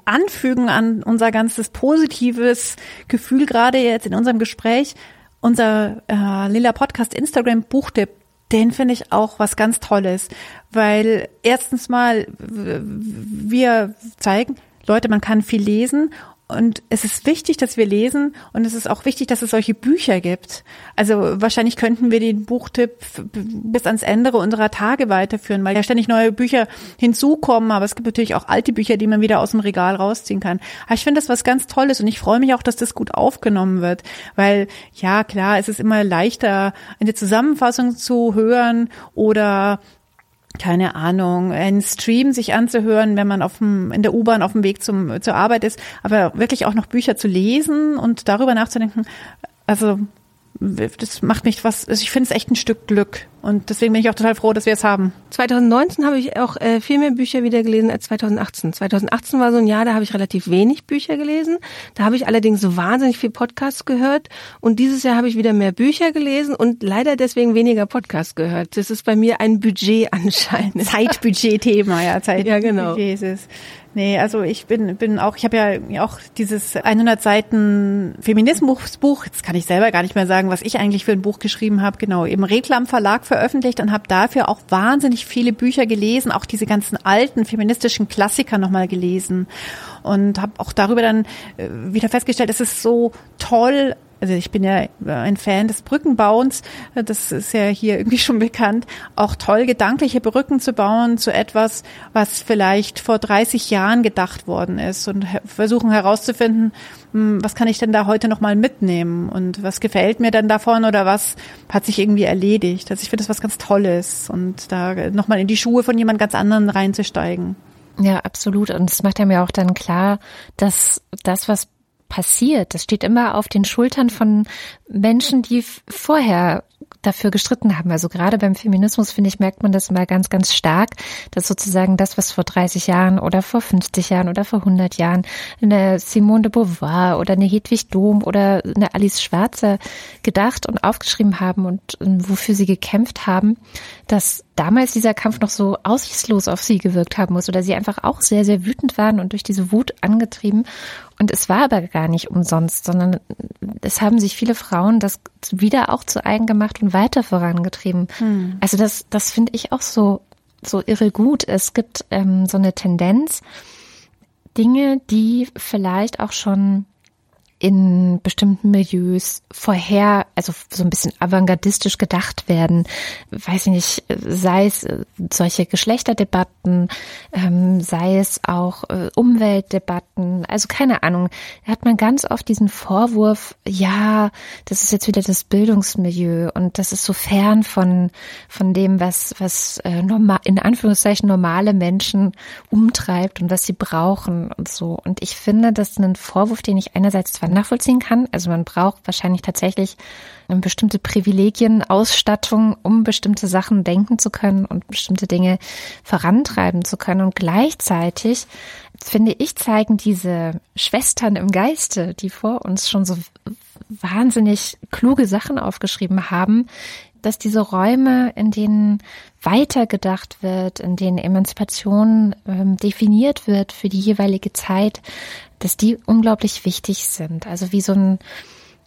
anfügen an unser ganzes positives Gefühl gerade jetzt in unserem Gespräch. Unser äh, Lila Podcast Instagram Buchtipp, den finde ich auch was ganz Tolles, weil erstens mal wir zeigen, Leute, man kann viel lesen und es ist wichtig, dass wir lesen und es ist auch wichtig, dass es solche Bücher gibt. Also wahrscheinlich könnten wir den Buchtipp bis ans Ende unserer Tage weiterführen, weil ja ständig neue Bücher hinzukommen, aber es gibt natürlich auch alte Bücher, die man wieder aus dem Regal rausziehen kann. Aber ich finde das was ganz Tolles und ich freue mich auch, dass das gut aufgenommen wird, weil ja klar, es ist immer leichter, eine Zusammenfassung zu hören oder keine Ahnung, einen Stream sich anzuhören, wenn man auf dem, in der U-Bahn auf dem Weg zum, zur Arbeit ist, aber wirklich auch noch Bücher zu lesen und darüber nachzudenken, also das macht mich was, also ich finde es echt ein Stück Glück. Und deswegen bin ich auch total froh, dass wir es haben. 2019 habe ich auch äh, viel mehr Bücher wieder gelesen als 2018. 2018 war so ein Jahr, da habe ich relativ wenig Bücher gelesen. Da habe ich allerdings so wahnsinnig viel Podcasts gehört. Und dieses Jahr habe ich wieder mehr Bücher gelesen und leider deswegen weniger Podcasts gehört. Das ist bei mir ein Budget anscheinend. Zeitbudget-Thema, ja. Zeitbudget ja, genau. ist es. Nee, also ich bin, bin auch, ich habe ja auch dieses 100 Seiten Feminismusbuch, jetzt kann ich selber gar nicht mehr sagen, was ich eigentlich für ein Buch geschrieben habe, genau, im Reklam Verlag veröffentlicht und habe dafür auch wahnsinnig viele Bücher gelesen, auch diese ganzen alten feministischen Klassiker nochmal gelesen. Und habe auch darüber dann äh, wieder festgestellt, es ist so toll, also ich bin ja ein Fan des Brückenbauens, das ist ja hier irgendwie schon bekannt, auch toll gedankliche Brücken zu bauen zu etwas, was vielleicht vor 30 Jahren gedacht worden ist und versuchen herauszufinden, hm, was kann ich denn da heute nochmal mitnehmen und was gefällt mir denn davon oder was hat sich irgendwie erledigt. Also ich finde das was ganz Tolles und da nochmal in die Schuhe von jemand ganz anderen reinzusteigen. Ja, absolut. Und es macht ja mir auch dann klar, dass das, was passiert. Das steht immer auf den Schultern von Menschen, die vorher dafür gestritten haben. Also gerade beim Feminismus, finde ich, merkt man das immer ganz, ganz stark, dass sozusagen das, was vor 30 Jahren oder vor 50 Jahren oder vor 100 Jahren eine Simone de Beauvoir oder eine Hedwig Dom oder eine Alice Schwarzer gedacht und aufgeschrieben haben und, und wofür sie gekämpft haben, dass damals dieser Kampf noch so aussichtslos auf sie gewirkt haben muss oder sie einfach auch sehr, sehr wütend waren und durch diese Wut angetrieben. Und es war aber gar nicht umsonst, sondern es haben sich viele Frauen das wieder auch zu eigen gemacht und weiter vorangetrieben. Hm. Also das, das finde ich auch so, so irre gut. Es gibt ähm, so eine Tendenz, Dinge, die vielleicht auch schon in bestimmten Milieus vorher, also so ein bisschen avantgardistisch gedacht werden. Weiß ich nicht, sei es äh, solche Geschlechterdebatten, ähm, sei es auch äh, Umweltdebatten, also keine Ahnung. Da hat man ganz oft diesen Vorwurf, ja, das ist jetzt wieder das Bildungsmilieu und das ist so fern von, von dem, was, was äh, normal, in Anführungszeichen normale Menschen umtreibt und was sie brauchen und so. Und ich finde, das ist ein Vorwurf, den ich einerseits zwar nachvollziehen kann. Also man braucht wahrscheinlich tatsächlich eine bestimmte Privilegien, Ausstattung, um bestimmte Sachen denken zu können und bestimmte Dinge vorantreiben zu können. Und gleichzeitig, finde ich, zeigen diese Schwestern im Geiste, die vor uns schon so wahnsinnig kluge Sachen aufgeschrieben haben, dass diese Räume, in denen weitergedacht wird, in denen Emanzipation ähm, definiert wird für die jeweilige Zeit, dass die unglaublich wichtig sind. Also wie so ein,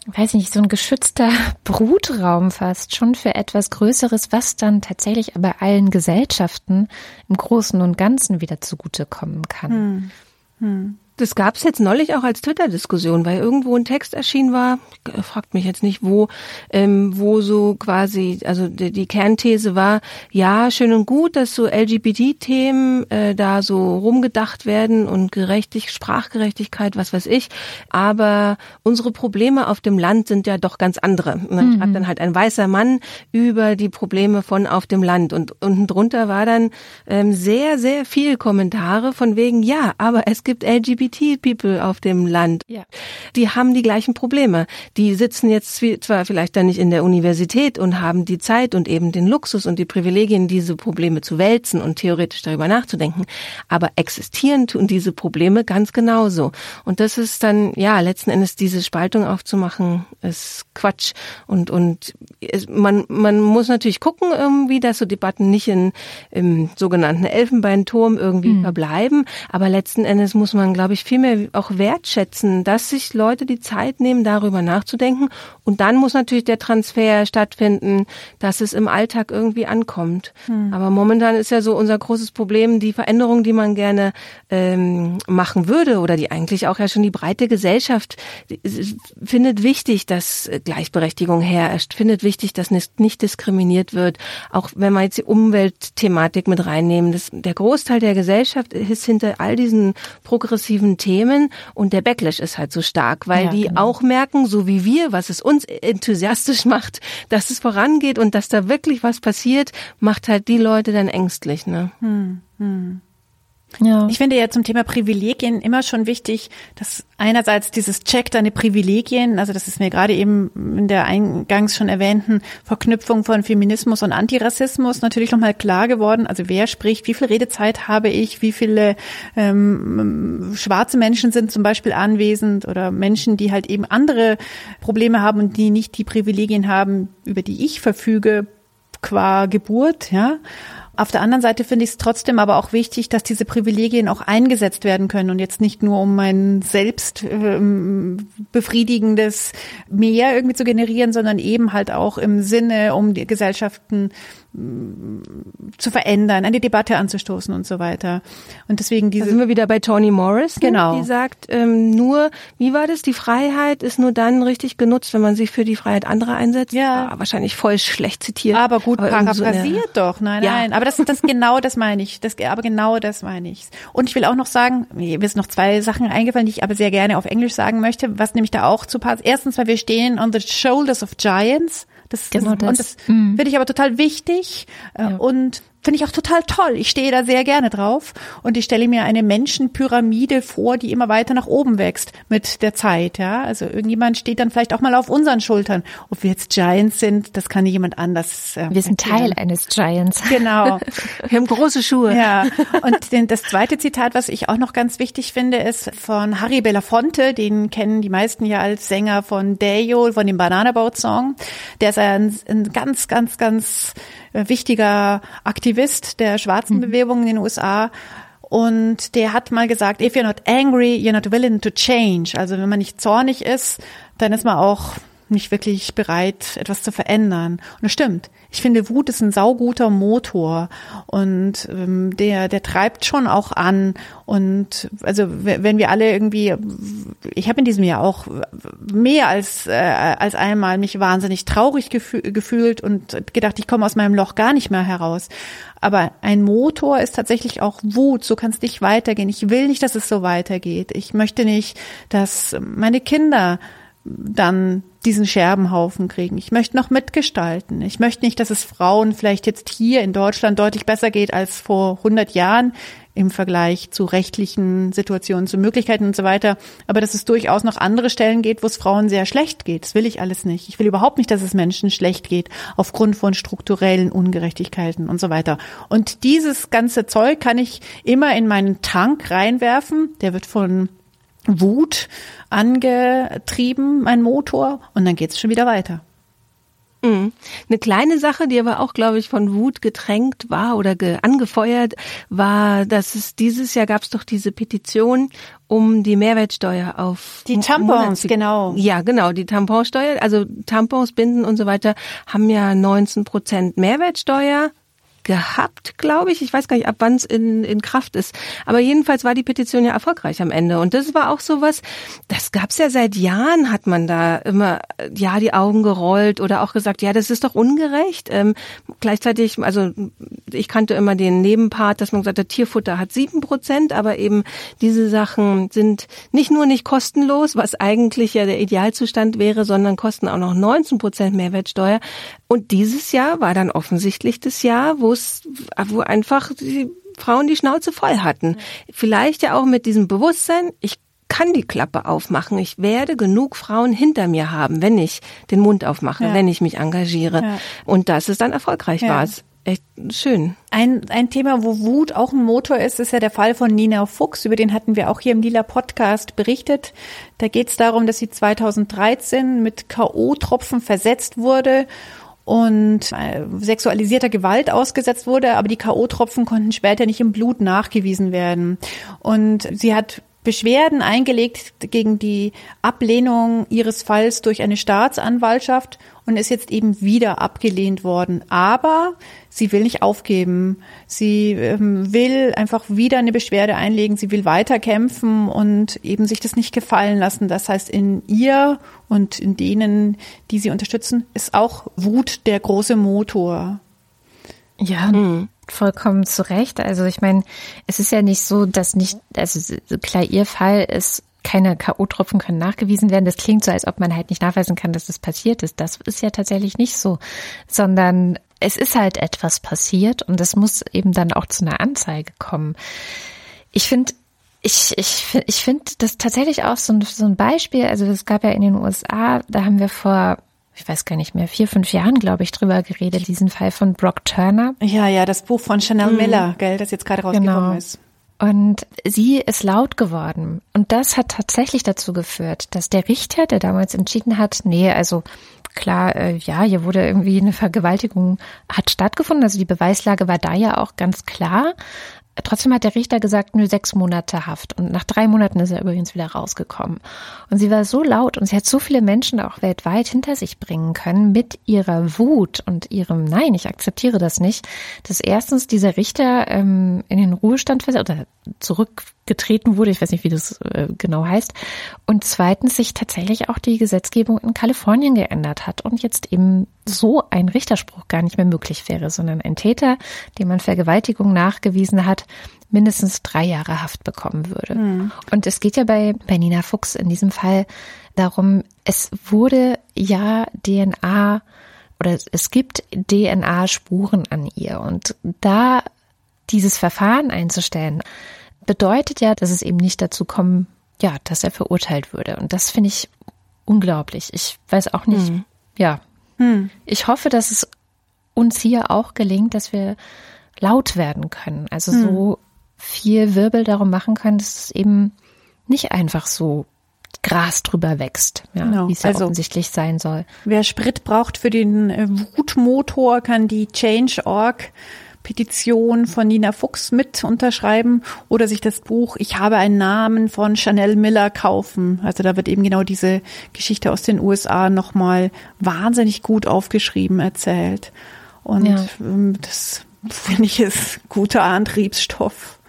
weiß nicht, so ein geschützter Brutraum fast schon für etwas Größeres, was dann tatsächlich aber allen Gesellschaften im Großen und Ganzen wieder zugutekommen kann. Hm. Hm. Das gab es jetzt neulich auch als Twitter-Diskussion, weil irgendwo ein Text erschienen war, fragt mich jetzt nicht wo, ähm, wo so quasi, also die, die, Kernthese war, ja, schön und gut, dass so LGBT-Themen äh, da so rumgedacht werden und Gerechtig, Sprachgerechtigkeit, was weiß ich, aber unsere Probleme auf dem Land sind ja doch ganz andere. Und dann mhm. schreibt dann halt ein weißer Mann über die Probleme von auf dem Land und unten drunter war dann ähm, sehr, sehr viel Kommentare von wegen, ja, aber es gibt LGBT LGBT-People auf dem Land, Ja. die haben die gleichen Probleme. Die sitzen jetzt zwar vielleicht dann nicht in der Universität und haben die Zeit und eben den Luxus und die Privilegien, diese Probleme zu wälzen und theoretisch darüber nachzudenken, aber existieren tun diese Probleme ganz genauso. Und das ist dann, ja, letzten Endes diese Spaltung aufzumachen, ist Quatsch. Und, und man, man muss natürlich gucken irgendwie, dass so Debatten nicht in, im sogenannten Elfenbeinturm irgendwie verbleiben. Aber letzten Endes muss man, glaube ich, viel mehr auch wertschätzen, dass sich Leute die Zeit nehmen, darüber nachzudenken. Und dann muss natürlich der Transfer stattfinden, dass es im Alltag irgendwie ankommt. Aber momentan ist ja so unser großes Problem, die Veränderung, die man gerne ähm, machen würde oder die eigentlich auch ja schon die breite Gesellschaft findet wichtig, dass Gleichberechtigung herrscht, findet wichtig, dass nicht, nicht diskriminiert wird. Auch wenn wir jetzt die Umweltthematik mit reinnehmen, das, der Großteil der Gesellschaft ist hinter all diesen progressiven Themen und der Backlash ist halt so stark, weil Ja, die genau. auch merken, so wie wir, was es uns enthusiastisch macht, dass es vorangeht und dass da wirklich was passiert, macht halt die Leute dann ängstlich. Ne? Ja. Ich finde ja zum Thema Privilegien immer schon wichtig, dass einerseits dieses Check deine Privilegien, also das ist mir gerade eben in der eingangs schon erwähnten Verknüpfung von Feminismus und Antirassismus natürlich nochmal klar geworden. Also wer spricht, wie viel Redezeit habe ich, wie viele ähm, schwarze Menschen sind zum Beispiel anwesend oder Menschen, die halt eben andere Probleme haben und die nicht die Privilegien haben, über die ich verfüge, qua Geburt, ja. Auf der anderen Seite finde ich es trotzdem aber auch wichtig, dass diese Privilegien auch eingesetzt werden können und jetzt nicht nur um mein selbst ähm, befriedigendes Mehr irgendwie zu generieren, sondern eben halt auch im Sinne, um die Gesellschaften zu verändern, eine Debatte anzustoßen und so weiter. Und deswegen Da diese sind wir wieder bei Toni Morrison, Genau. die sagt, ähm, nur, wie war das, die Freiheit ist nur dann richtig genutzt, wenn man sich für die Freiheit anderer einsetzt. Ja. Ah, wahrscheinlich voll schlecht zitiert. Aber gut so eine- paraphrasiert doch, nein, Ja. nein. Aber das, das genau das meine ich. Das, aber genau das meine ich. Und ich will auch noch sagen, mir sind noch zwei Sachen eingefallen, die ich aber sehr gerne auf Englisch sagen möchte, was nämlich da auch zu passt. Erstens, weil wir stehen on the shoulders of giants. Das, Genau das, und das. das finde ich aber total wichtig äh, und finde ich auch total toll. Ich stehe da sehr gerne drauf und ich stelle mir eine Menschenpyramide vor, die immer weiter nach oben wächst mit der Zeit. Ja, also irgendjemand steht dann vielleicht auch mal auf unseren Schultern. Ob wir jetzt Giants sind, das kann jemand anders. Äh, Wir sind erklären. Teil eines Giants. Genau. Wir haben große Schuhe. Ja, und den, das zweite Zitat, was ich auch noch ganz wichtig finde, ist von Harry Belafonte, den kennen die meisten ja als Sänger von Dayo, von dem Banana Boat Song. Der ist ein, ein ganz, ganz, ganz wichtiger Aktivist der schwarzen Bewegung in den USA. Und der hat mal gesagt, if you're not angry, you're not willing to change. Also wenn man nicht zornig ist, dann ist man auch nicht wirklich bereit, etwas zu verändern. Und das stimmt. Ich finde, Wut ist ein sauguter Motor und ähm, der, der treibt schon auch an. Und also wenn wir alle irgendwie, ich habe in diesem Jahr auch mehr als äh, als einmal mich wahnsinnig traurig gefü gefühlt und gedacht, ich komme aus meinem Loch gar nicht mehr heraus. Aber ein Motor ist tatsächlich auch Wut. So kann es nicht weitergehen. Ich will nicht, dass es so weitergeht. Ich möchte nicht, dass meine Kinder dann diesen Scherbenhaufen kriegen. Ich möchte noch mitgestalten. Ich möchte nicht, dass es Frauen vielleicht jetzt hier in Deutschland deutlich besser geht als vor 100 Jahren im Vergleich zu rechtlichen Situationen, zu Möglichkeiten und so weiter. Aber dass es durchaus noch andere Stellen geht, wo es Frauen sehr schlecht geht. Das will ich alles nicht. Ich will überhaupt nicht, dass es Menschen schlecht geht aufgrund von strukturellen Ungerechtigkeiten und so weiter. Und dieses ganze Zeug kann ich immer in meinen Tank reinwerfen. Der wird von Wut angetrieben, mein Motor, und dann geht's schon wieder weiter. Mhm. Eine kleine Sache, die aber auch, glaube ich, von Wut getränkt war oder ge angefeuert, war, dass es dieses Jahr gab es doch diese Petition um die Mehrwertsteuer auf Die Tampons, Monats- genau. Ja, genau, die Tamponsteuer, also Tampons, Binden und so weiter haben ja 19 Prozent Mehrwertsteuer gehabt, glaube ich. Ich weiß gar nicht, ab wann es in, in Kraft ist. Aber jedenfalls war die Petition ja erfolgreich am Ende. Und das war auch sowas, das gab's ja seit Jahren, hat man da immer äh, ja die Augen gerollt oder auch gesagt, ja, das ist doch ungerecht. Ähm, gleichzeitig, also ich kannte immer den Nebenpart, dass man gesagt hat, Tierfutter hat sieben Prozent, aber eben diese Sachen sind nicht nur nicht kostenlos, was eigentlich ja der Idealzustand wäre, sondern kosten auch noch 19 Prozent Mehrwertsteuer. Und dieses Jahr war dann offensichtlich das Jahr, wo es, wo einfach die Frauen die Schnauze voll hatten. Vielleicht ja auch mit diesem Bewusstsein, ich kann die Klappe aufmachen. Ich werde genug Frauen hinter mir haben, wenn ich den Mund aufmache, ja. wenn ich mich engagiere. Ja. Und dass es dann erfolgreich ja. war. Ist echt schön. Ein, ein Thema, wo Wut auch ein Motor ist, ist ja der Fall von Nina Fuchs. Über den hatten wir auch hier im Lila Podcast berichtet. Da geht es darum, dass sie 2013 mit K.O.-Tropfen versetzt wurde und äh, sexualisierter Gewalt ausgesetzt wurde, aber die K.O.-Tropfen konnten später nicht im Blut nachgewiesen werden. Und sie hat Beschwerden eingelegt gegen die Ablehnung ihres Falls durch eine Staatsanwaltschaft und ist jetzt eben wieder abgelehnt worden. Aber sie will nicht aufgeben. Sie ähm, will einfach wieder eine Beschwerde einlegen. Sie will weiter kämpfen und eben sich das nicht gefallen lassen. Das heißt, in ihr und in denen, die sie unterstützen, ist auch Wut der große Motor. Ja, hm. vollkommen zu Recht. Also ich meine, es ist ja nicht so, dass nicht, also klar, ihr Fall ist keine K.O.-Tropfen können nachgewiesen werden. Das klingt so, als ob man halt nicht nachweisen kann, dass das passiert ist. Das ist ja tatsächlich nicht so, sondern es ist halt etwas passiert und es muss eben dann auch zu einer Anzeige kommen. Ich finde, ich, ich, ich finde das tatsächlich auch so ein, so ein Beispiel. Also es gab ja in den USA, da haben wir vor ich weiß gar nicht mehr, vier, fünf Jahren, glaube ich, drüber geredet, diesen Fall von Brock Turner. Ja, ja, das Buch von Chanel mhm. Miller, gell, das jetzt gerade rausgekommen genau. ist. Und sie ist laut geworden. Und das hat tatsächlich dazu geführt, dass der Richter, der damals entschieden hat, nee, also klar, äh, ja, hier wurde irgendwie eine Vergewaltigung hat stattgefunden. Also die Beweislage war da ja auch ganz klar. Trotzdem hat der Richter gesagt, nur sechs Monate Haft. Und nach drei Monaten ist er übrigens wieder rausgekommen. Und sie war so laut und sie hat so viele Menschen auch weltweit hinter sich bringen können mit ihrer Wut und ihrem Nein, ich akzeptiere das nicht, dass erstens dieser Richter ähm, in den Ruhestand versetzt oder zurückgetreten wurde, ich weiß nicht, wie das äh, genau heißt, und zweitens sich tatsächlich auch die Gesetzgebung in Kalifornien geändert hat und jetzt eben so ein Richterspruch gar nicht mehr möglich wäre, sondern ein Täter, dem man Vergewaltigung nachgewiesen hat, mindestens drei Jahre Haft bekommen würde. Mhm. Und es geht ja bei, bei Nina Fuchs in diesem Fall darum, es wurde ja DNA oder es gibt DNA-Spuren an ihr und da dieses Verfahren einzustellen, bedeutet ja, dass es eben nicht dazu kommen, ja, dass er verurteilt würde. Und das finde ich unglaublich. Ich weiß auch nicht, hm. ja. Hm. Ich hoffe, dass es uns hier auch gelingt, dass wir laut werden können. Also hm. so viel Wirbel darum machen können, dass es eben nicht einfach so Gras drüber wächst, ja, genau. wie es ja also, offensichtlich sein soll. Wer Sprit braucht für den äh, Wutmotor, kann die Change.org Petition von Nina Fuchs mit unterschreiben oder sich das Buch Ich habe einen Namen von Chanel Miller kaufen. Also da wird eben genau diese Geschichte aus den USA nochmal wahnsinnig gut aufgeschrieben erzählt. Und ja. Ähm, das finde ich ist guter Antriebsstoff.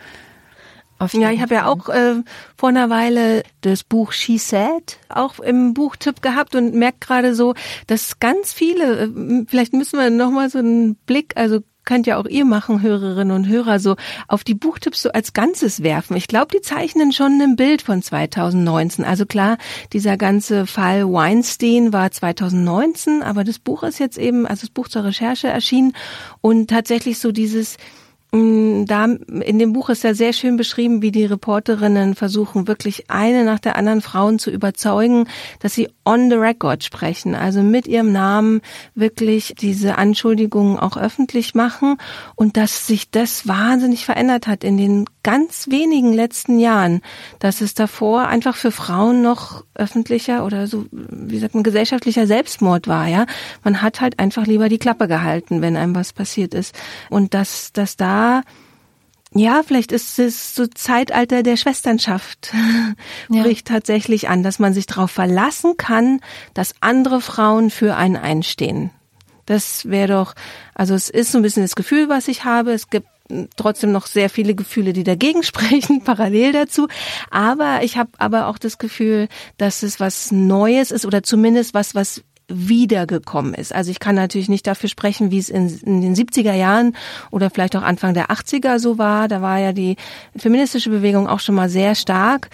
Ja, ich habe ja auch äh, vor einer Weile das Buch She Said auch im Buchtipp gehabt und merkt gerade so, dass ganz viele, äh, vielleicht müssen wir nochmal so einen Blick, also könnt ja auch ihr machen, Hörerinnen und Hörer, so auf die Buchtipps so als Ganzes werfen. Ich glaube, die zeichnen schon ein Bild von 2019. Also klar, dieser ganze Fall Weinstein war 2019, aber das Buch ist jetzt eben, also das Buch zur Recherche erschienen und tatsächlich so dieses da in dem Buch ist ja sehr schön beschrieben, wie die Reporterinnen versuchen, wirklich eine nach der anderen Frauen zu überzeugen, dass sie on the record sprechen, also mit ihrem Namen wirklich diese Anschuldigungen auch öffentlich machen und dass sich das wahnsinnig verändert hat in den ganz wenigen letzten Jahren, dass es davor einfach für Frauen noch öffentlicher oder so, wie sagt man, gesellschaftlicher Selbstmord war, ja. Man hat halt einfach lieber die Klappe gehalten, wenn einem was passiert ist. Und dass, dass da ja, vielleicht ist es so Zeitalter der Schwesternschaft, ja. bricht tatsächlich an, dass man sich darauf verlassen kann, dass andere Frauen für einen einstehen. Das wäre doch, also es ist so ein bisschen das Gefühl, was ich habe. Es gibt trotzdem noch sehr viele Gefühle, die dagegen sprechen, parallel dazu. Aber ich habe aber auch das Gefühl, dass es was Neues ist oder zumindest was, was wiedergekommen ist. Also ich kann natürlich nicht dafür sprechen, wie es in, in, den 70er Jahren oder vielleicht auch Anfang der 80er so war. Da war ja die feministische Bewegung auch schon mal sehr stark.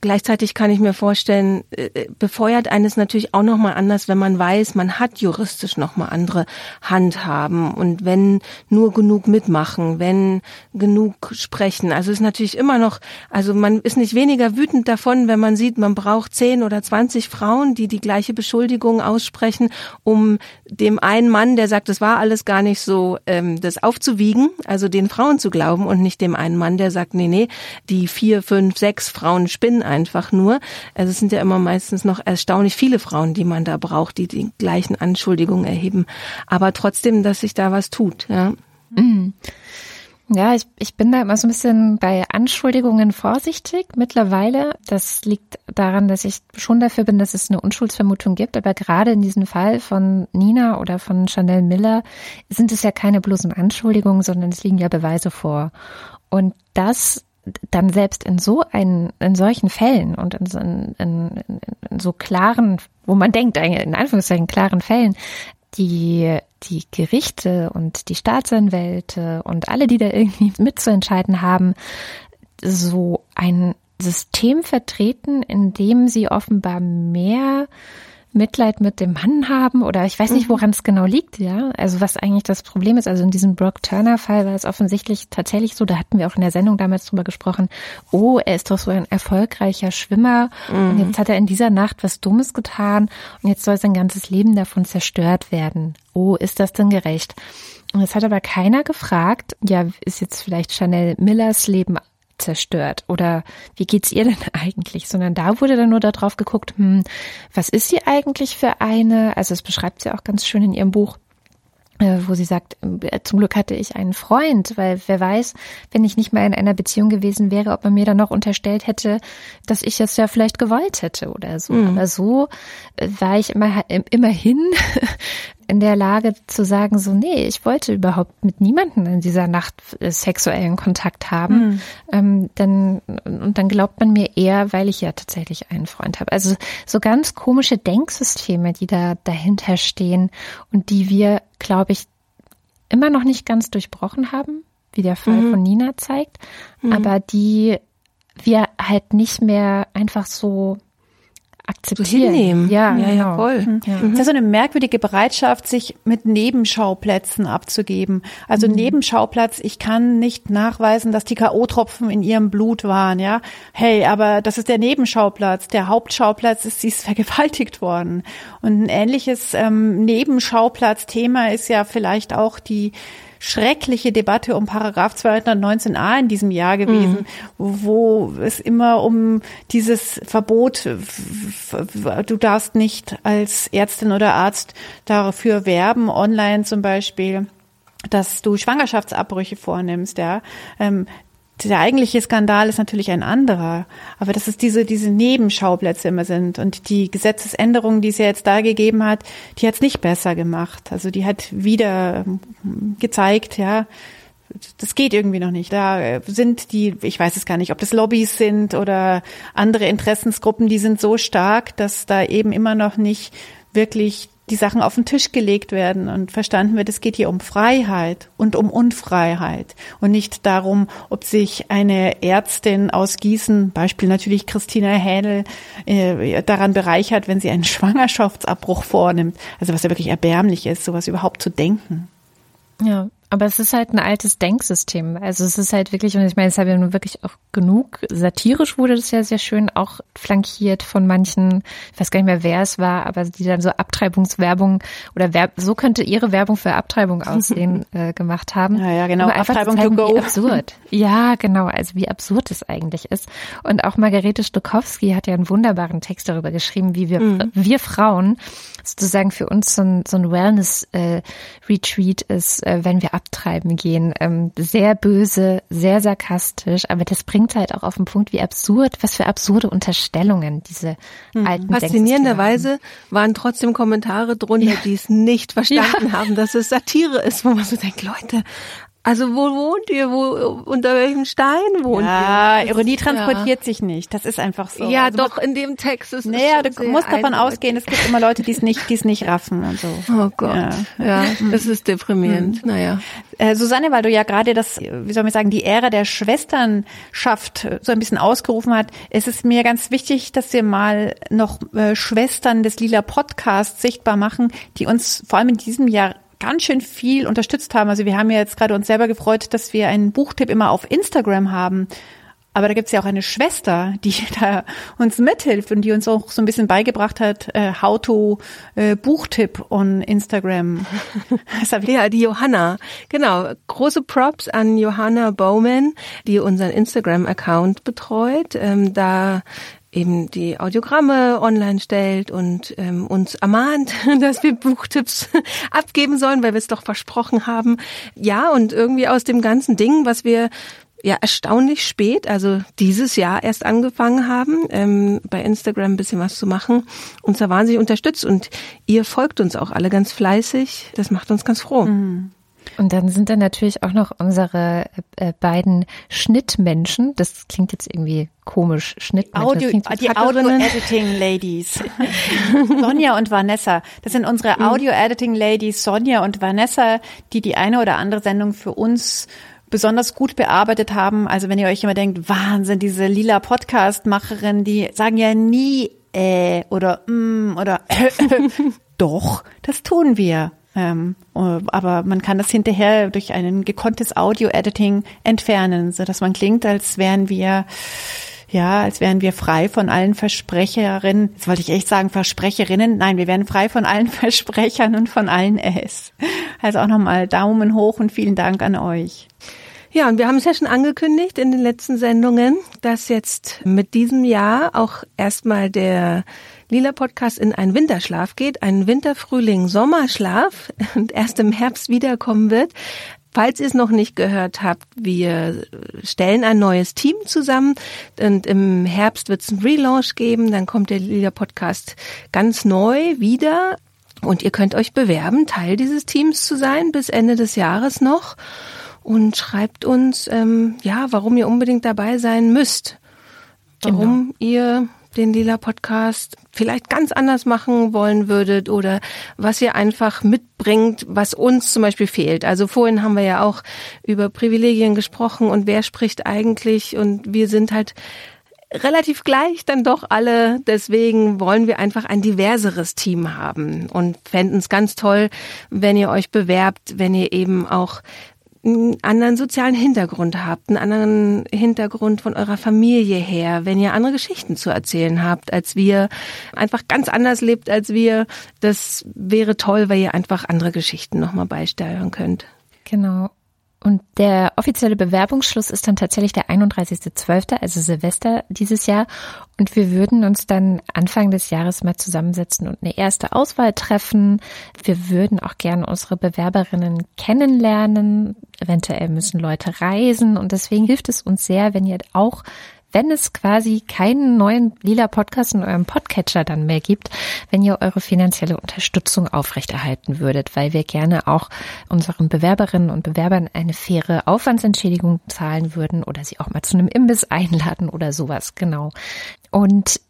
Gleichzeitig kann ich mir vorstellen, äh, äh, befeuert eines natürlich auch nochmal anders, wenn man weiß, man hat juristisch nochmal andere Handhaben und wenn nur genug mitmachen, wenn genug sprechen. Also ist natürlich immer noch, also man ist nicht weniger wütend davon, wenn man sieht, man braucht zehn oder zwanzig Frauen, die die gleiche Beschuldigung aussprechen, um dem einen Mann, der sagt, es war alles gar nicht so, ähm, das aufzuwiegen, also den Frauen zu glauben und nicht dem einen Mann, der sagt, nee, nee, die vier, fünf, sechs Frauen spinnen einfach nur. Also es sind ja immer meistens noch erstaunlich viele Frauen, die man da braucht, die die gleichen Anschuldigungen erheben. Aber trotzdem, dass sich da was tut, ja. Mhm. Ja, ich, ich bin da immer so ein bisschen bei Anschuldigungen vorsichtig mittlerweile. Das liegt daran, dass ich schon dafür bin, dass es eine Unschuldsvermutung gibt. Aber gerade in diesem Fall von Nina oder von Chanel Miller sind es ja keine bloßen Anschuldigungen, sondern es liegen ja Beweise vor. Und das dann selbst in so einen, in solchen Fällen und in, in, in, in so klaren, wo man denkt, in Anführungszeichen klaren Fällen, die, die Gerichte und die Staatsanwälte und alle, die da irgendwie mitzuentscheiden haben, so ein System vertreten, in dem sie offenbar mehr Mitleid mit dem Mann haben oder ich weiß nicht, mhm. woran es genau liegt, ja. Also was eigentlich das Problem ist. Also in diesem Brock Turner Fall war es offensichtlich tatsächlich so, da hatten wir auch in der Sendung damals drüber gesprochen, oh, er ist doch so ein erfolgreicher Schwimmer mhm. und jetzt hat er in dieser Nacht was Dummes getan und jetzt soll sein ganzes Leben davon zerstört werden. Oh, ist das denn gerecht? Und es hat aber keiner gefragt, ja, ist jetzt vielleicht Chanel Millers Leben zerstört oder wie geht's ihr denn eigentlich, sondern da wurde dann nur darauf geguckt, hm, was ist sie eigentlich für eine? Also es beschreibt sie auch ganz schön in ihrem Buch äh, wo sie sagt, äh, zum Glück hatte ich einen Freund, weil wer weiß, wenn ich nicht mal in einer Beziehung gewesen wäre, ob man mir dann noch unterstellt hätte, dass ich es ja vielleicht gewollt hätte oder so. Mhm. Aber so äh, war ich immer, immerhin in der Lage zu sagen, so, nee, ich wollte überhaupt mit niemanden in dieser Nacht sexuellen Kontakt haben. Mhm. Ähm, dann, und dann glaubt man mir eher, weil ich ja tatsächlich einen Freund habe. Also so ganz komische Denksysteme, die da dahinter stehen und die wir glaube ich, immer noch nicht ganz durchbrochen haben, wie der Fall mhm. von Nina zeigt, mhm. aber die wir halt nicht mehr einfach so akzeptieren. So hinnehmen. Ja, ja, ja, voll. Mhm. Ja. Das ist so eine merkwürdige Bereitschaft, sich mit Nebenschauplätzen abzugeben. Also mhm. Nebenschauplatz, ich kann nicht nachweisen, dass die K.O.-Tropfen in ihrem Blut waren, ja. Hey, aber das ist der Nebenschauplatz. Der Hauptschauplatz ist, sie ist vergewaltigt worden. Und ein ähnliches ähm, Nebenschauplatz-Thema ist ja vielleicht auch die schreckliche Debatte um Paragraph 219a in diesem Jahr gewesen, mhm. wo es immer um dieses Verbot, du darfst nicht als Ärztin oder Arzt dafür werben, online zum Beispiel dass du Schwangerschaftsabbrüche vornimmst, ja. Ähm, der eigentliche Skandal ist natürlich ein anderer, aber dass es diese, diese Nebenschauplätze immer sind und die Gesetzesänderung, die es ja jetzt da gegeben hat, die hat es nicht besser gemacht. Also die hat wieder ähm, gezeigt, ja, das geht irgendwie noch nicht. Da sind die, ich weiß es gar nicht, ob das Lobbys sind oder andere Interessensgruppen, die sind so stark, dass da eben immer noch nicht wirklich die Sachen auf den Tisch gelegt werden und verstanden wird, es geht hier um Freiheit und um Unfreiheit und nicht darum, ob sich eine Ärztin aus Gießen, Beispiel natürlich Christina Hähnel, äh, daran bereichert, wenn sie einen Schwangerschaftsabbruch vornimmt. Also was ja wirklich erbärmlich ist, sowas überhaupt zu denken. Ja, aber es ist halt ein altes Denksystem. Also es ist halt wirklich, und ich meine, es hat ja nun wirklich auch genug. Satirisch wurde das ja sehr schön auch flankiert von manchen, ich weiß gar nicht mehr, wer es war, aber die dann so Abtreibungswerbung oder Werb, so könnte ihre Werbung für Abtreibung aussehen äh, gemacht haben. Ja, ja, genau. Abtreibung zeigen, to go. Wie absurd. Ja, genau. Also wie absurd es eigentlich ist. Und auch Margarete Stokowski hat ja einen wunderbaren Text darüber geschrieben, wie wir, mhm. wir Frauen sozusagen für uns so ein, so ein Wellness-Retreat äh, ist, äh, wenn wir abtreiben gehen. Ähm, sehr böse, sehr sarkastisch, aber das bringt halt auch auf den Punkt, wie absurd, was für absurde Unterstellungen diese hm. alten Faszinierenderweise waren trotzdem Kommentare drunter, ja. die es nicht verstanden ja. haben, dass es Satire ist, wo man so denkt, Leute, Also wo wohnt ihr? Wo unter welchem Stein wohnt ja, ihr? Ironie transportiert ja. sich nicht. Das ist einfach so. Ja, also, doch in dem Text ist Naja, du musst davon eindeutig. ausgehen, es gibt immer Leute, die es nicht, die es nicht raffen und so. Oh Gott. Ja, ja das ist deprimierend. Mhm. Naja. Äh, Susanne, weil du ja gerade das, wie soll man sagen, die Ära der Schwesternschaft so ein bisschen ausgerufen hat, es ist mir ganz wichtig, dass wir mal noch äh, Schwestern des Lila Podcasts sichtbar machen, die uns vor allem in diesem Jahr ganz schön viel unterstützt haben. Also wir haben ja jetzt gerade uns selber gefreut, dass wir einen Buchtipp immer auf Instagram haben. Aber da gibt's ja auch eine Schwester, die da uns mithilft und die uns auch so ein bisschen beigebracht hat, äh, how to äh, Buchtipp on Instagram. ja, die Johanna. Genau. Große Props an Johanna Bowman, die unseren Instagram-Account betreut. Ähm, da eben die Audiogramme online stellt und ähm, uns ermahnt, dass wir Buchtipps abgeben sollen, weil wir es doch versprochen haben. Ja, und irgendwie aus dem ganzen Ding, was wir ja erstaunlich spät, also dieses Jahr erst angefangen haben, ähm, bei Instagram ein bisschen was zu machen, uns da wahnsinnig unterstützt und ihr folgt uns auch alle ganz fleißig. Das macht uns ganz froh. Mhm. Und dann sind da natürlich auch noch unsere äh, beiden Schnittmenschen. Das klingt jetzt irgendwie komisch. Schnittmenschen. Audio, die Audio-Editing-Ladies. Sonja und Vanessa. Das sind unsere mhm. Audio-Editing-Ladies Sonja und Vanessa, die die eine oder andere Sendung für uns besonders gut bearbeitet haben. Also wenn ihr euch immer denkt, Wahnsinn, diese lila Podcast-Macherin, die sagen ja nie äh oder mm oder äh, doch, das tun wir. Ähm, aber man kann das hinterher durch ein gekonntes Audio-Editing entfernen, so dass man klingt, als wären wir ja, als wären wir frei von allen Versprecherinnen. Jetzt wollte ich echt sagen Versprecherinnen. Nein, wir wären frei von allen Versprechern und von allen S. Also auch nochmal Daumen hoch und vielen Dank an euch. Ja, und wir haben es ja schon angekündigt in den letzten Sendungen, dass jetzt mit diesem Jahr auch erstmal der Lila Podcast in einen Winterschlaf geht, einen Winter-Frühling-Sommerschlaf und erst im Herbst wiederkommen wird. Falls ihr es noch nicht gehört habt, wir stellen ein neues Team zusammen und im Herbst wird es einen Relaunch geben, dann kommt der Lila Podcast ganz neu wieder und ihr könnt euch bewerben, Teil dieses Teams zu sein bis Ende des Jahres noch und schreibt uns, ähm, ja, warum ihr unbedingt dabei sein müsst. Warum genau. ihr den Lila Podcast vielleicht ganz anders machen wollen würdet oder was ihr einfach mitbringt, was uns zum Beispiel fehlt. Also vorhin haben wir ja auch über Privilegien gesprochen und wer spricht eigentlich und wir sind halt relativ gleich dann doch alle. Deswegen wollen wir einfach ein diverseres Team haben und fänden es ganz toll, wenn ihr euch bewerbt, wenn ihr eben auch einen anderen sozialen Hintergrund habt, einen anderen Hintergrund von eurer Familie her, wenn ihr andere Geschichten zu erzählen habt, als wir, einfach ganz anders lebt als wir, das wäre toll, weil ihr einfach andere Geschichten nochmal beisteuern könnt. Genau. Und der offizielle Bewerbungsschluss ist dann tatsächlich der 31.12., also Silvester dieses Jahr. Und wir würden uns dann Anfang des Jahres mal zusammensetzen und eine erste Auswahl treffen. Wir würden auch gerne unsere Bewerberinnen kennenlernen. Eventuell müssen Leute reisen. Und deswegen hilft es uns sehr, wenn ihr auch wenn es quasi keinen neuen lila Podcast in eurem Podcatcher dann mehr gibt, wenn ihr eure finanzielle Unterstützung aufrechterhalten würdet, weil wir gerne auch unseren Bewerberinnen und Bewerbern eine faire Aufwandsentschädigung zahlen würden oder sie auch mal zu einem Imbiss einladen oder sowas, genau. Und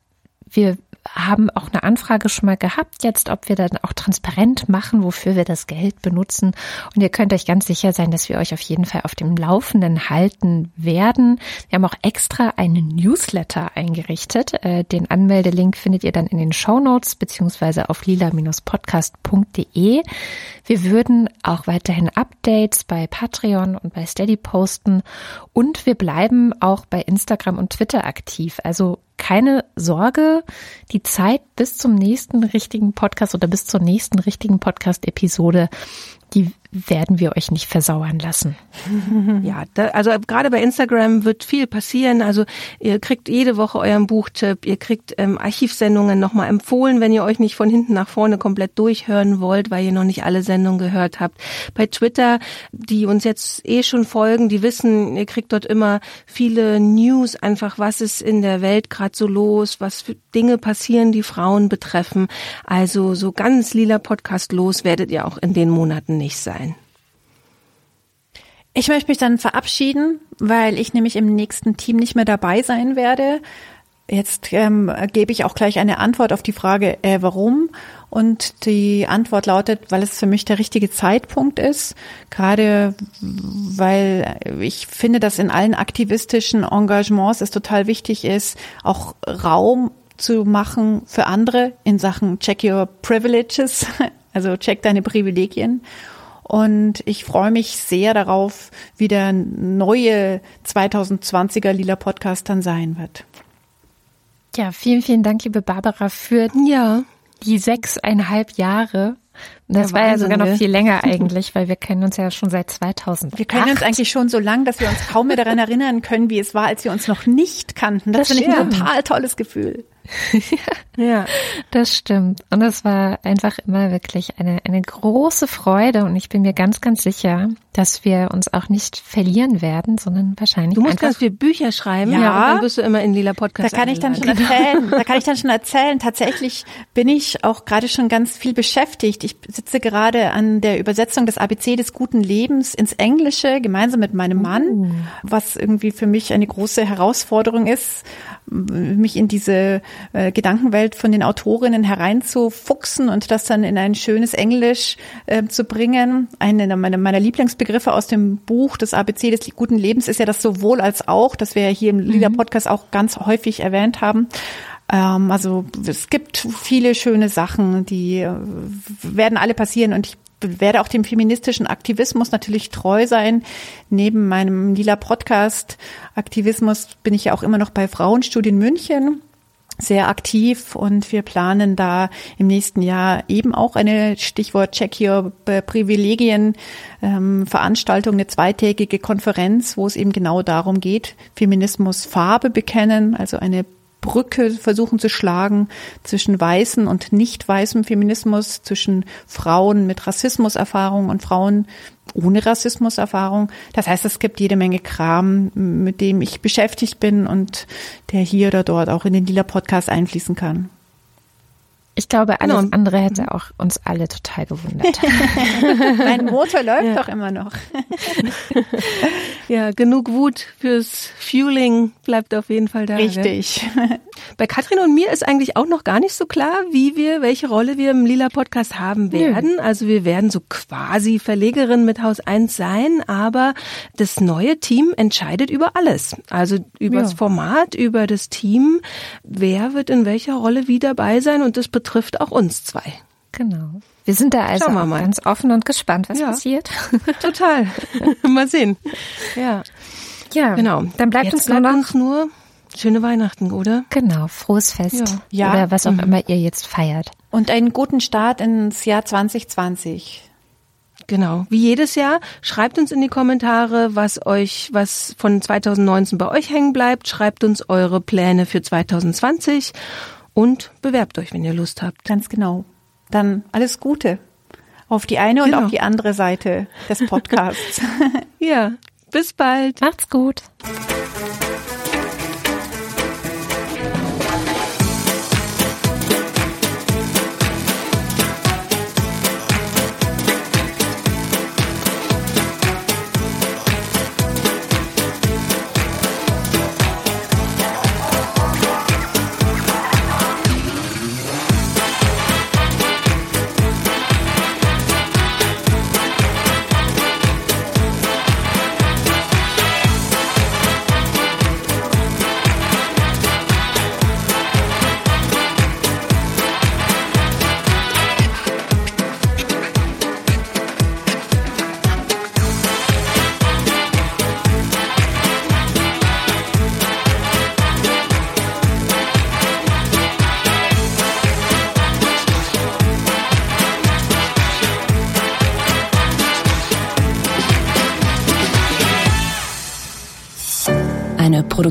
wir haben auch eine Anfrage schon mal gehabt jetzt, ob wir dann auch transparent machen, wofür wir das Geld benutzen. Und ihr könnt euch ganz sicher sein, dass wir euch auf jeden Fall auf dem Laufenden halten werden. Wir haben auch extra einen Newsletter eingerichtet. Äh, den Anmeldelink findet ihr dann in den Show Notes beziehungsweise auf lila-podcast.de. Wir würden auch weiterhin Updates bei Patreon und bei Steady posten und wir bleiben auch bei Instagram und Twitter aktiv. Also keine Sorge, die Zeit bis zum nächsten richtigen Podcast oder bis zur nächsten richtigen Podcast-Episode, die werden wir euch nicht versauern lassen. Ja, da, also gerade bei Instagram wird viel passieren. Also ihr kriegt jede Woche euren Buchtipp, ihr kriegt ähm, Archivsendungen nochmal empfohlen, wenn ihr euch nicht von hinten nach vorne komplett durchhören wollt, weil ihr noch nicht alle Sendungen gehört habt. Bei Twitter, die uns jetzt eh schon folgen, die wissen, ihr kriegt dort immer viele News, einfach was ist in der Welt gerade so los, was für Dinge passieren, die Frauen betreffen. Also so ganz lila Podcast los werdet ihr auch in den Monaten nicht sein. Ich möchte mich dann verabschieden, weil ich nämlich im nächsten Team nicht mehr dabei sein werde. Jetzt ähm, gebe ich auch gleich eine Antwort auf die Frage, äh, warum. Und die Antwort lautet, weil es für mich der richtige Zeitpunkt ist. Gerade weil ich finde, dass in allen aktivistischen Engagements es total wichtig ist, auch Raum zu machen für andere in Sachen Check Your Privileges, also check deine Privilegien. Und ich freue mich sehr darauf, wie der neue 2020er Lila Podcast dann sein wird. Ja, vielen, vielen Dank, liebe Barbara, für ja. die sechseinhalb Jahre. Das ja, war ja sogar noch viel länger eigentlich, weil wir kennen uns ja schon seit 2000. Wir kennen uns eigentlich schon so lang, dass wir uns kaum mehr daran erinnern können, wie es war, als wir uns noch nicht kannten. Das, das finde ich ein total tolles Gefühl. ja, das stimmt. Und es war einfach immer wirklich eine, eine große Freude. Und ich bin mir ganz, ganz sicher, dass wir uns auch nicht verlieren werden, sondern wahrscheinlich. Du musst ganz viele Bücher schreiben, ja. ja dann wirst du immer in Lila Podcast. Da kann ich dann schon erzählen. Da kann ich dann schon erzählen. Tatsächlich bin ich auch gerade schon ganz viel beschäftigt. Ich sitze gerade an der Übersetzung des ABC des guten Lebens ins Englische gemeinsam mit meinem Mann, uh. was irgendwie für mich eine große Herausforderung ist, mich in diese äh, Gedankenwelt von den Autorinnen hereinzufuchsen und das dann in ein schönes Englisch äh, zu bringen. Eine meiner, meiner Lieblingsbegriffe aus dem Buch Das ABC des guten Lebens ist ja das sowohl als auch, das wir ja hier im Lieder mhm. Podcast auch ganz häufig erwähnt haben ähm, also es gibt viele schöne Sachen, die äh, werden alle passieren und ich werde auch dem feministischen Aktivismus natürlich treu sein. Neben meinem lila Podcast Aktivismus bin ich ja auch immer noch bei Frauenstudien München sehr aktiv und wir planen da im nächsten Jahr eben auch eine Stichwort Check Your Privilegien ähm, Veranstaltung, eine zweitägige Konferenz, wo es eben genau darum geht, Feminismus Farbe bekennen, also eine Brücke versuchen zu schlagen zwischen weißen und nicht weißem Feminismus, zwischen Frauen mit Rassismuserfahrung und Frauen ohne Rassismuserfahrung. Das heißt, es gibt jede Menge Kram, mit dem ich beschäftigt bin und der hier oder dort auch in den Lila Podcast einfließen kann. Ich glaube, alles genau. andere hätte mhm. auch uns alle total gewundert. mein Motor läuft ja. doch immer noch. ja, genug Wut fürs Fueling bleibt auf jeden Fall da. Richtig. Bei Katrin und mir ist eigentlich auch noch gar nicht so klar, wie wir, welche Rolle wir im Lila Podcast haben werden. Nö. Also wir werden so quasi Verlegerin mit Haus 1 sein, aber das neue Team entscheidet über alles. Also über ja. das Format, über das Team. Wer wird in welcher Rolle wie dabei sein und das betrifft auch uns zwei. Genau. Wir sind da also ganz offen und gespannt, was ja. passiert. Total. mal sehen. Ja. Ja, genau. Dann bleibt Jetzt uns nur noch uns nur schöne Weihnachten, oder? Genau, frohes Fest. Ja. Oder was auch mhm. immer ihr jetzt feiert. Und einen guten Start ins Jahr 2020. Genau. Wie jedes Jahr, schreibt uns in die Kommentare, was euch, was von 2019 bei euch hängen bleibt. Schreibt uns eure Pläne für 2020 und bewerbt euch, wenn ihr Lust habt. Ganz genau. Dann alles Gute auf die eine genau. und auf die andere Seite des Podcasts. ja, bis bald. Macht's gut.